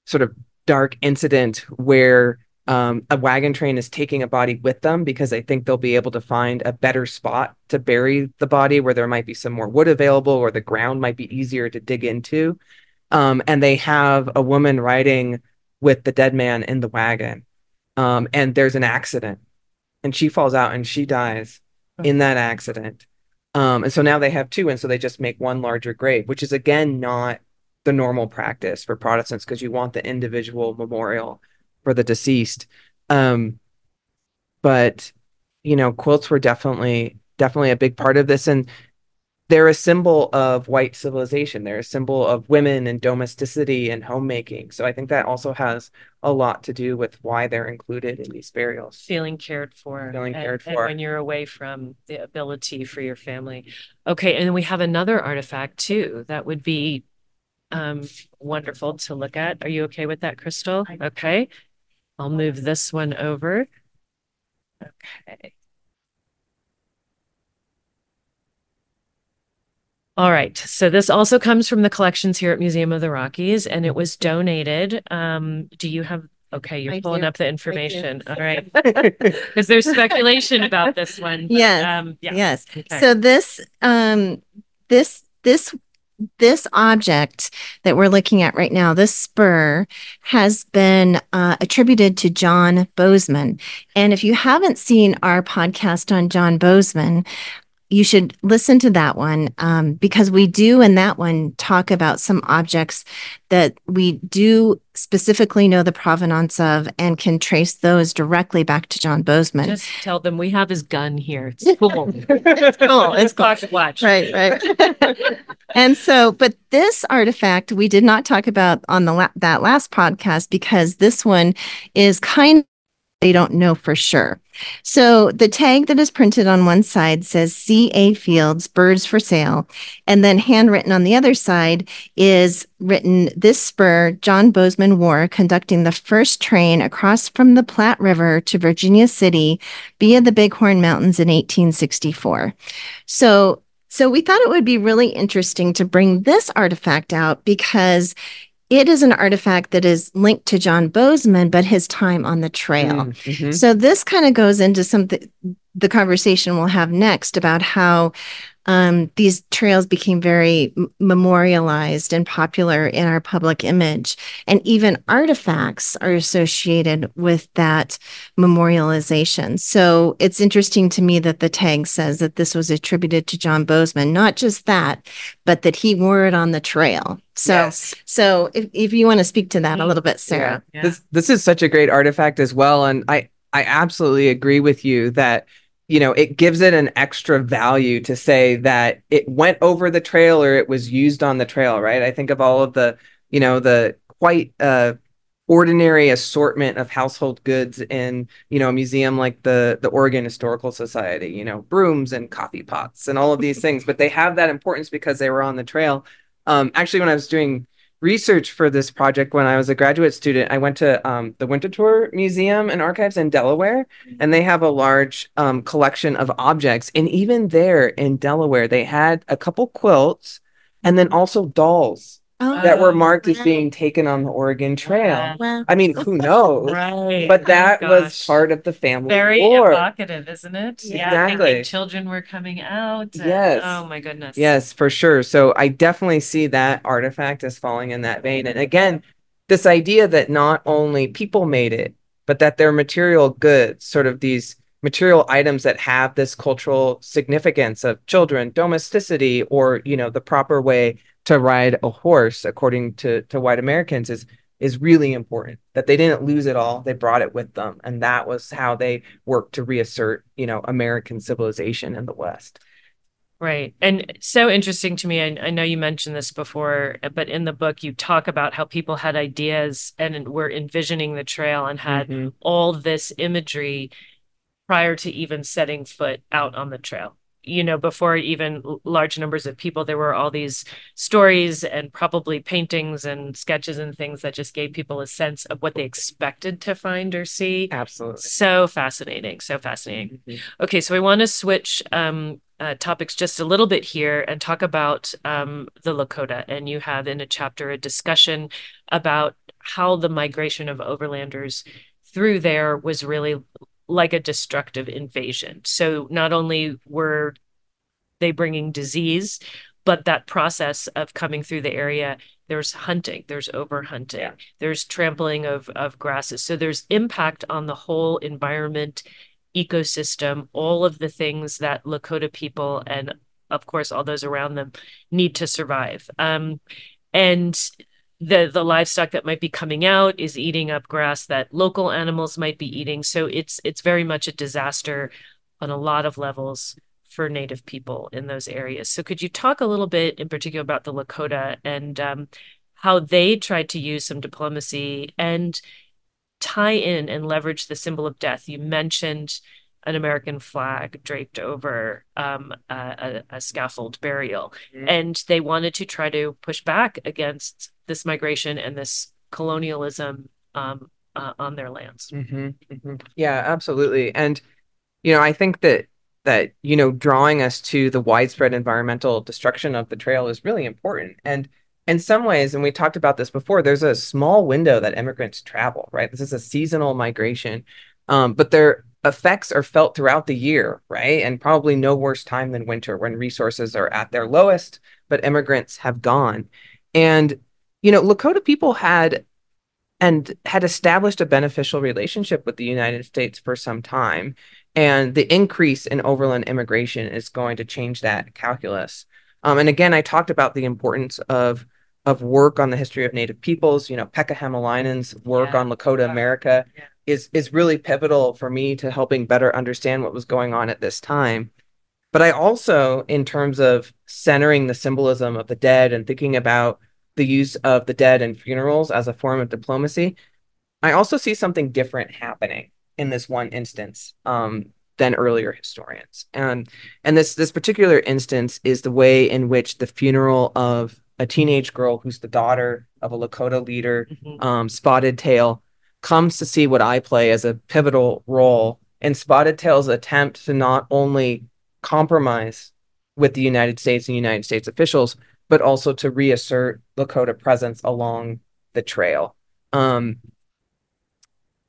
sort of dark incident where um, a wagon train is taking a body with them because they think they'll be able to find a better spot to bury the body where there might be some more wood available or the ground might be easier to dig into. Um, and they have a woman riding with the dead man in the wagon. Um, and there's an accident and she falls out and she dies in that accident. Um, and so now they have two. And so they just make one larger grave, which is again not the normal practice for Protestants because you want the individual memorial for the deceased. Um, but you know, quilts were definitely definitely a big part of this, and they're a symbol of white civilization. They're a symbol of women and domesticity and homemaking. So I think that also has a lot to do with why they're included in these burials. Feeling cared for. Feeling and, cared for. And when you're away from the ability for your family. Okay, and then we have another artifact too that would be um, wonderful to look at. Are you okay with that, Crystal? Okay. I'll move this one over. Okay. All right. So this also comes from the collections here at Museum of the Rockies, and it was donated. Um, do you have? Okay, you're I pulling do. up the information. (laughs) All right, (laughs) because there's speculation about this one. But, yes. Um, yeah. Yes. Okay. So this um, this this this object that we're looking at right now, this spur, has been uh, attributed to John Bozeman. And if you haven't seen our podcast on John Bozeman, you should listen to that one um, because we do in that one talk about some objects that we do specifically know the provenance of and can trace those directly back to John Bozeman. Just tell them we have his gun here. It's (laughs) cool. it's cool. It's cool. to watch. Right, right. (laughs) and so, but this artifact we did not talk about on the la- that last podcast because this one is kind they don't know for sure. So the tag that is printed on one side says C.A. Fields, birds for sale. And then handwritten on the other side is written this spur John Bozeman wore conducting the first train across from the Platte River to Virginia City via the Bighorn Mountains in 1864. So So we thought it would be really interesting to bring this artifact out because it is an artifact that is linked to John Bozeman, but his time on the trail. Mm, mm-hmm. So this kind of goes into something the conversation we'll have next about how um, these trails became very memorialized and popular in our public image. And even artifacts are associated with that memorialization. So it's interesting to me that the tag says that this was attributed to John Bozeman, not just that, but that he wore it on the trail. So, yes. so if, if you want to speak to that a little bit, Sarah. Yeah. Yeah. This, this is such a great artifact as well. And I, I absolutely agree with you that you know, it gives it an extra value to say that it went over the trail or it was used on the trail, right? I think of all of the, you know, the quite uh, ordinary assortment of household goods in, you know, a museum like the the Oregon Historical Society, you know, brooms and coffee pots and all of these things, but they have that importance because they were on the trail. Um, actually, when I was doing research for this project when I was a graduate student. I went to um, the Winterthur Museum and Archives in Delaware, and they have a large um, collection of objects. And even there in Delaware, they had a couple quilts and then also dolls Oh, that were marked as being taken on the Oregon Trail. Wow. I mean, who knows? right. But oh, that oh, was part of the family Very lore. evocative, isn't it? Yeah. Exactly. children were coming out. And, yes. Oh my goodness. Yes, for sure. So I definitely see that artifact as falling in that vein. And again, this idea that not only people made it, but that they're material goods, sort of these material items that have this cultural significance of children, domesticity, or you know, the proper way to ride a horse according to to white Americans is is really important that they didn't lose it all they brought it with them and that was how they worked to reassert you know american civilization in the west right and so interesting to me I, I, know you mentioned this before but in the book you talk about how people had ideas and were envisioning the trail and had mm-hmm. all this imagery prior to even setting foot out on the trail you know before even large numbers of people there were all these stories and probably paintings and sketches and things that just gave people a sense of what they expected to find or see. Absolutely. So fascinating so fascinating. Mm-hmm. okay so we want to switch um, uh, topics just a little bit here and talk about um, the lakota. And you have in a chapter a discussion about how the migration of overlanders through there was really like a destructive invasion. So not only were they bringing disease, but that process of coming through the area, there's hunting, there's overhunting, yeah. there's trampling of, of grasses. So there's impact on the whole environment, ecosystem, all of the things that Lakota people and of course all those around them need to survive. Um, and the the livestock that might be coming out is eating up grass that local animals might be eating. So it's it's very much a disaster on a lot of levels for native people in those areas. So could you talk a little bit in particular about the lakota and um, how they tried to use some diplomacy and tie in and leverage the symbol of death? You mentioned an American flag draped over um, a, a, scaffold burial. Mm-hmm. And they wanted to try to push back against this migration and this colonialism um, uh, on their lands. Mm-hmm, mm-hmm. Yeah, absolutely. And you know, I think that that you know, drawing us to the widespread environmental destruction of the trail is really important. And in some ways, and we talked about this before, there's a small window that immigrants travel. Right, this is a seasonal migration, um, but their effects are felt throughout the year. Right, and probably no worse time than winter when resources are at their lowest, but immigrants have gone. And you know, Lakota people had and had established a beneficial relationship with the United States for some time. And the increase in overland immigration is going to change that calculus. Um, and again, I talked about the importance of of work on the history of Native peoples. You know, Pekka work yeah. on Lakota America yeah. Is is really pivotal for me to helping better understand what was going on at this time. But I also, in terms of centering the symbolism of the dead and thinking about the use of the dead and funerals as a form of diplomacy, I also see something different happening in this one instance um, than earlier historians. And and this this particular instance is the way in which the funeral of a teenage girl who's the daughter of a Lakota leader, mm-hmm. um, Spotted Tail, comes to see what I play as a pivotal role in Spotted Tail's attempt to not only compromise with the United States and United States officials, but also to reassert Lakota presence along the trail. Um,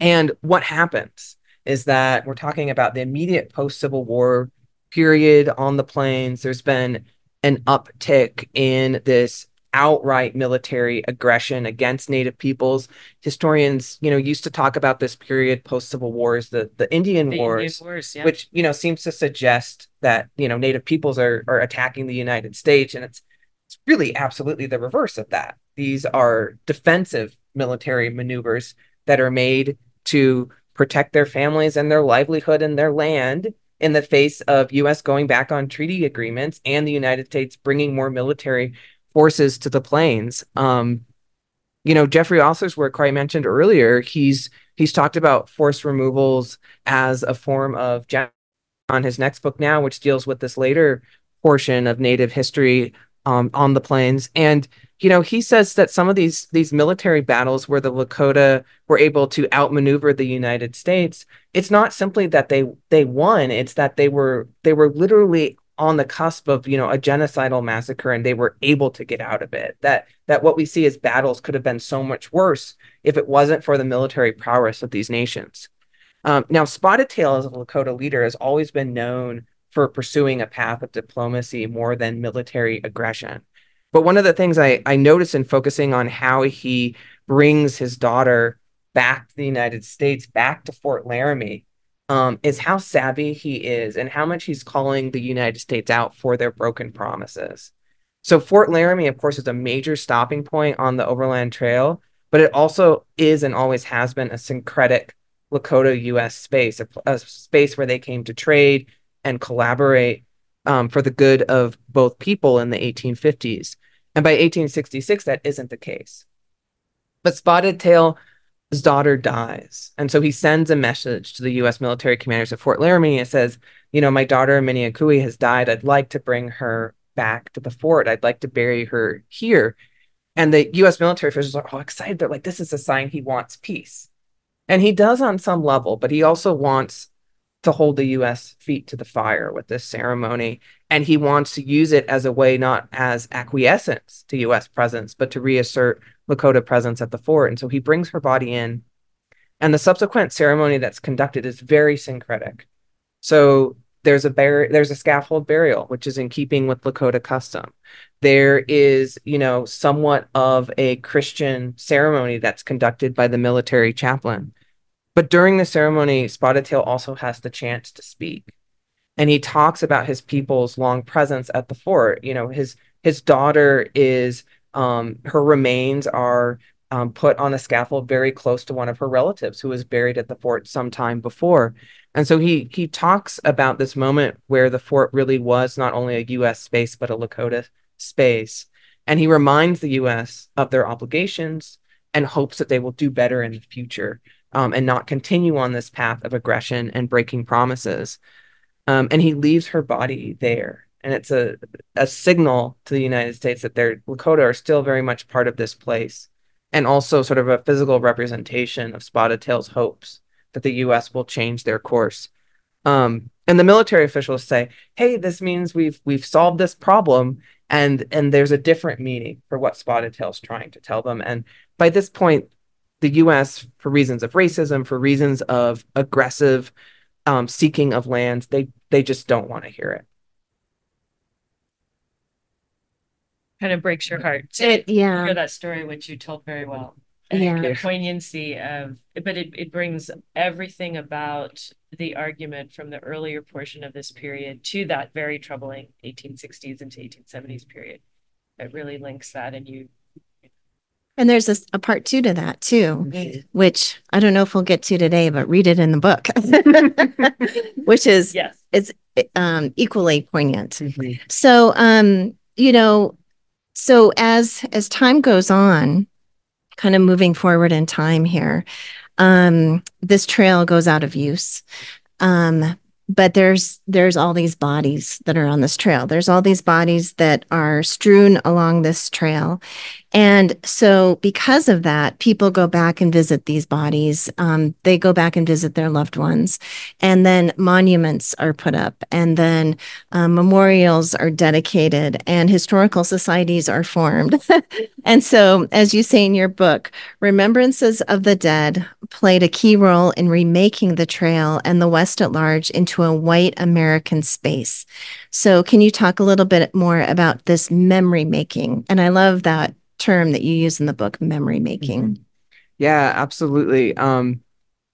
and what happens is that we're talking about the immediate post Civil War period on the plains. There's been an uptick in this outright military aggression against native peoples. Historians, you know, used to talk about this period post Civil War as the the Indian the Wars, Indian Wars yeah. which you know seems to suggest that you know native peoples are are attacking the United States, and it's it's really absolutely the reverse of that. These are defensive military maneuvers that are made to protect their families and their livelihood and their land in the face of US going back on treaty agreements and the United States bringing more military forces to the plains. Um, you know, Jeffrey Ostler's work, I mentioned earlier, he's he's talked about forced removals as a form of on his next book now, which deals with this later portion of Native history um, on the plains. And you know, he says that some of these these military battles where the Lakota were able to outmaneuver the United States, it's not simply that they they won; it's that they were they were literally on the cusp of you know a genocidal massacre and they were able to get out of it that that what we see as battles could have been so much worse if it wasn't for the military prowess of these nations. Um, now spotted tail as a lakota leader has always been known for pursuing a path of diplomacy more than military aggression. But one of the things i i noticed in focusing on how he brings his daughter back to the united states back to fort laramie um, is how savvy he is and how much he's calling the United States out for their broken promises. So Fort Laramie, of course, is a major stopping point on the Overland Trail, but it also is and always has been a syncretic Lakota U.S. space, a, a space where they came to trade and collaborate um, for the good of both people in the 1850s. And by 1866, that isn't the case. But Spotted Tail his daughter dies. And so he sends a message to the US military commanders at Fort Laramie. It says, you know, my daughter Miniakui has died. I'd like to bring her back to the fort. I'd like to bury her here. And the US military officials are all excited. They're like, this is a sign he wants peace. And he does on some level, but he also wants to hold the US feet to the fire with this ceremony. And he wants to use it as a way, not as acquiescence to US presence, but to reassert Lakota presence at the fort. And so he brings her body in. And the subsequent ceremony that's conducted is very syncretic. So there's a bar- there's a scaffold burial, which is in keeping with Lakota custom. There is, you know, somewhat of a Christian ceremony that's conducted by the military chaplain. But during the ceremony, Spotted Tail also has the chance to speak. And he talks about his people's long presence at the fort. You know, his his daughter is um, her remains are um, put on a scaffold very close to one of her relatives who was buried at the fort some time before. And so he he talks about this moment where the fort really was not only a U.S. space but a Lakota space, and he reminds the U.S. of their obligations and hopes that they will do better in the future um, and not continue on this path of aggression and breaking promises. Um, and he leaves her body there and it's a a signal to the United States that their Lakota are still very much part of this place, and also sort of a physical representation of Spotted Tail's hopes that the U.S. will change their course. Um, and the military officials say, "Hey, this means we've we've solved this problem, and and there's a different meaning for what Spotted Tail's trying to tell them." And by this point, the U.S., for reasons of racism, for reasons of aggressive um, seeking of land, they they just don't want to hear it. kind of breaks your heart it, yeah hear that story which you told very well yeah the poignancy of but it, it brings everything about the argument from the earlier portion of this period to that very troubling 1860s into 1870s period it really links that and you and there's a, a part two to that too, mm-hmm. which I don't know if we'll get to today, but read it in the book, (laughs) which is yes, it's um, equally poignant. Mm-hmm. So, um, you know, so as as time goes on kind of moving forward in time here um this trail goes out of use um but there's there's all these bodies that are on this trail there's all these bodies that are strewn along this trail and so because of that people go back and visit these bodies. Um, they go back and visit their loved ones. And then monuments are put up. And then um, memorials are dedicated. And historical societies are formed. (laughs) And so as you say in your book remembrances of the dead played a key role in remaking the trail and the west at large into a white American space. So, can you talk a little bit more about this memory making? And I love that term that you use in the book, memory making. Mm-hmm. Yeah, absolutely. Um,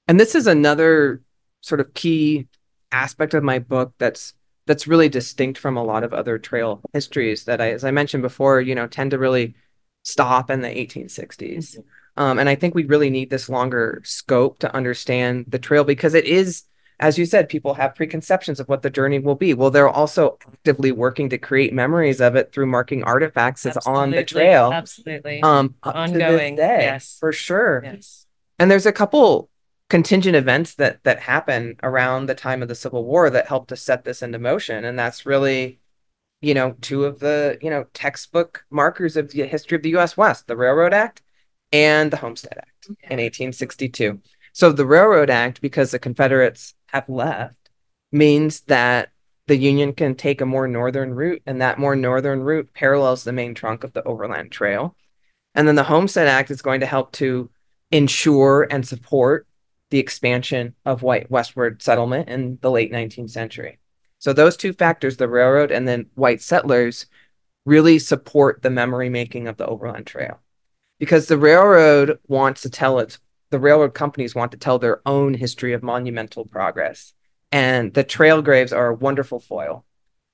and this is another sort of key aspect of my book that's that's really distinct from a lot of other trail histories that I, as I mentioned before, you know, tend to really stop in the 1860s. Um, and I think we really need this longer scope to understand the trail because it is as you said, people have preconceptions of what the journey will be. Well, they're also actively working to create memories of it through marking artifacts that's on the trail. Absolutely. Um, ongoing. day, yes. For sure. Yes. And there's a couple contingent events that that happen around the time of the Civil War that help to set this into motion. And that's really, you know, two of the, you know, textbook markers of the history of the US West, the Railroad Act and the Homestead Act in 1862. So the Railroad Act, because the Confederates have left means that the Union can take a more northern route, and that more northern route parallels the main trunk of the Overland Trail. And then the Homestead Act is going to help to ensure and support the expansion of white westward settlement in the late 19th century. So those two factors, the railroad and then white settlers, really support the memory making of the Overland Trail. Because the railroad wants to tell its the railroad companies want to tell their own history of monumental progress. And the trail graves are a wonderful foil.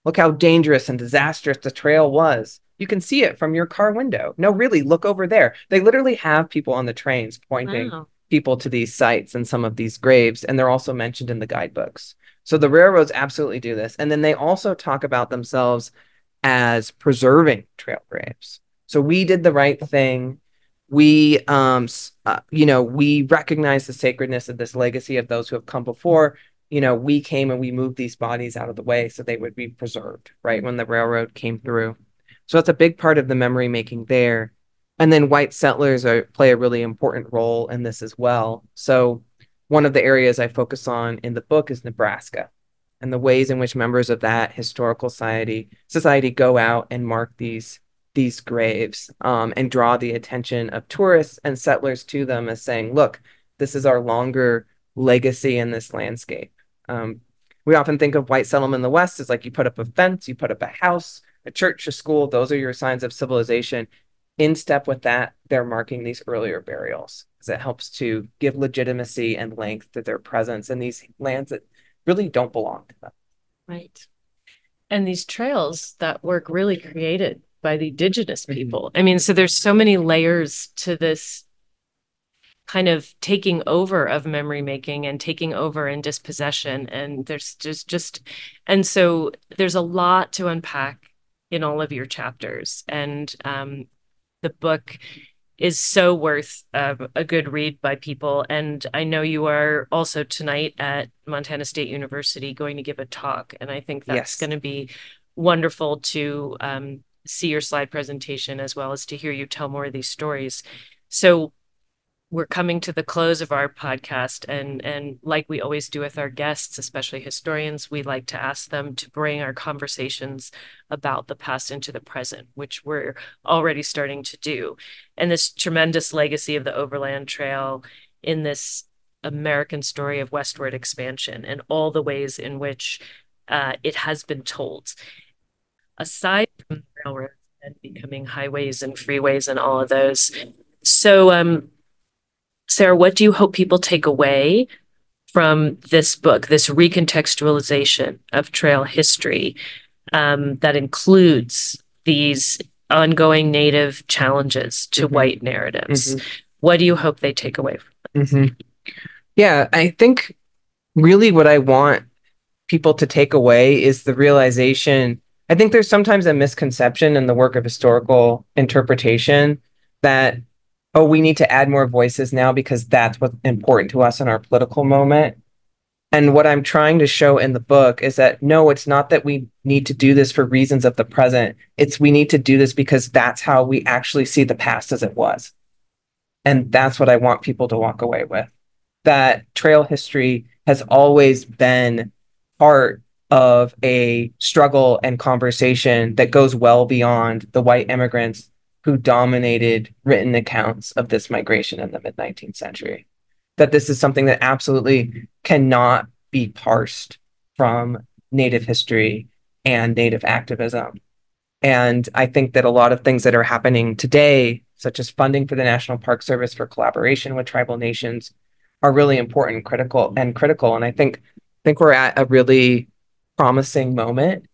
Look how dangerous and disastrous the trail was. You can see it from your car window. No, really, look over there. They literally have people on the trains pointing wow. people to these sites and some of these graves, and they're also mentioned in the guidebooks. So the railroads absolutely do this. And then they also talk about themselves as preserving trail graves. So we did the right thing we um uh, you know we recognize the sacredness of this legacy of those who have come before. You know we came and we moved these bodies out of the way so they would be preserved right when the railroad came through. So that's a big part of the memory making there. And then white settlers are, play a really important role in this as well. So one of the areas i focus on in the book is nebraska and the ways in which members of that historical society society go out and mark these these graves um, and draw the attention of tourists and settlers to them as saying, look, this is our longer legacy in this landscape. Um, we often think of white settlement in the West as like you put up a fence, you put up a house, a church, a school, those are your signs of civilization. In step with that, they're marking these earlier burials because it helps to give legitimacy and length to their presence in these lands that really don't belong to them. Right. And these trails that work really created by the indigenous mm-hmm. people. I mean, so there's so many layers to this kind of taking over of memory making and taking over and dispossession and there's just just and so there's a lot to unpack in all of your chapters and um, the book is so worth uh, a good read by people and i know you are also tonight at montana state university going to give a talk and i think that's yes. going to be wonderful to um, see your slide presentation as well as to hear you tell more of these stories. So we're coming to the close of our podcast and and like we always do with our guests especially historians we like to ask them to bring our conversations about the past into the present which we're already starting to do and this tremendous legacy of the overland trail in this american story of westward expansion and all the ways in which uh, it has been told aside from railroads and becoming highways and freeways and all of those. So, um, Sarah, what do you hope people take away from this book, this recontextualization of trail history um, that includes these ongoing Native challenges to mm-hmm. white narratives? Mm-hmm. What do you hope they take away from this? Mm-hmm. Yeah, I think really what I want people to take away is the realization I think there's sometimes a misconception in the work of historical interpretation that, oh, we need to add more voices now because that's what's important to us in our political moment. And what I'm trying to show in the book is that no, it's not that we need to do this for reasons of the present. It's we need to do this because that's how we actually see the past as it was. And that's what I want people to walk away with. That trail history has always been part of a struggle and conversation that goes well beyond the white immigrants who dominated written accounts of this migration in the mid 19th century that this is something that absolutely cannot be parsed from Native history and Native activism. And I think that a lot of things that are happening today, such as funding for the National Park Service for collaboration with tribal nations, are really important, critical, and critical. And I think I think we're at a really promising moment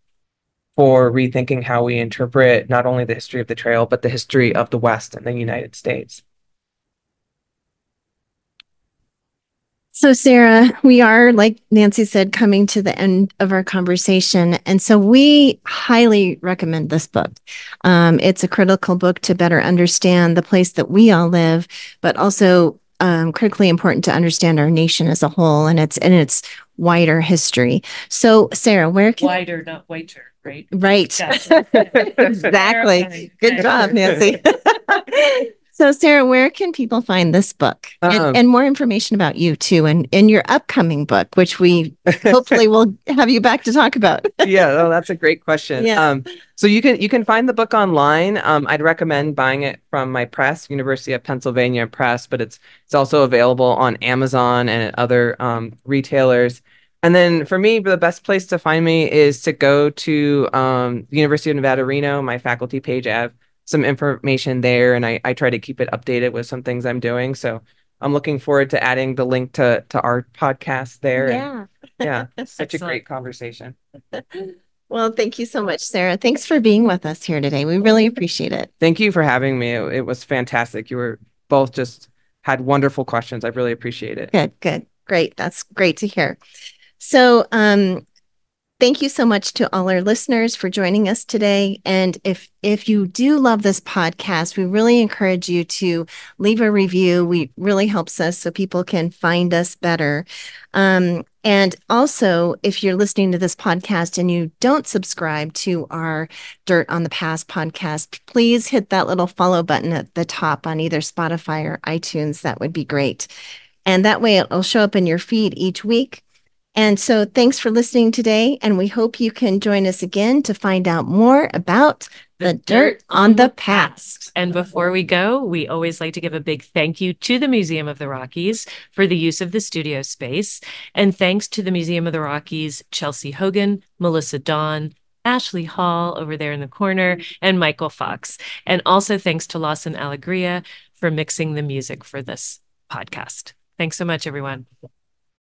for rethinking how we interpret not only the history of the trail, but the history of the West and the United States. So, Sarah, we are, like Nancy said, coming to the end of our conversation. And so we highly recommend this book. Um, it's a critical book to better understand the place that we all live, but also um, critically important to understand our nation as a whole and its and its wider history. So, Sarah, where can wider, not whiter, right? Right. (laughs) exactly. (laughs) Good job, Nancy. (laughs) So, Sarah, where can people find this book and, um, and, more information about you too, and in your upcoming book, which we (laughs) hopefully will have you back to talk about? (laughs) yeah, oh, that's a great question. Yeah. Um, so you can you can find the book online. Um, I'd recommend buying it from my press, University of Pennsylvania Press, but it's it's also available on Amazon and other um, retailers. And then for me, the best place to find me is to go to um, University of Nevada, Reno. My faculty page. I have some information there and I, I try to keep it updated with some things I'm doing. So I'm looking forward to adding the link to to our podcast there. Yeah. And, yeah. (laughs) such a great conversation. (laughs) Well, thank you so much, Sarah. Thanks for being with us here today. We really appreciate it. Thank you for having me. It, it was fantastic. You were both just had wonderful questions. I really appreciate it. Good, good. Great. That's great to hear. So, um, Thank you so much to all our listeners for joining us today. And if if you do love this podcast, we really encourage you to leave a review. We really helps us so people can find us better. Um, and also, if you're listening to this podcast and you don't subscribe to our Dirt on the Past podcast, please hit that little follow button at the top on either Spotify or iTunes. That would be great. And that way it'll show up in your feed each week. And so thanks for listening today. And we hope you can join us again to find out more about the, dirt on the past. And before we go, we always like to give a big thank you to the Museum of the Rockies for the use of the studio space. And thanks to the Museum of the Rockies, Chelsea Hogan, Melissa Dawn, Ashley Hall over there in the corner, and Michael Fox. And also thanks to Lawson Alegria for mixing the music for this podcast. Thanks so much, everyone.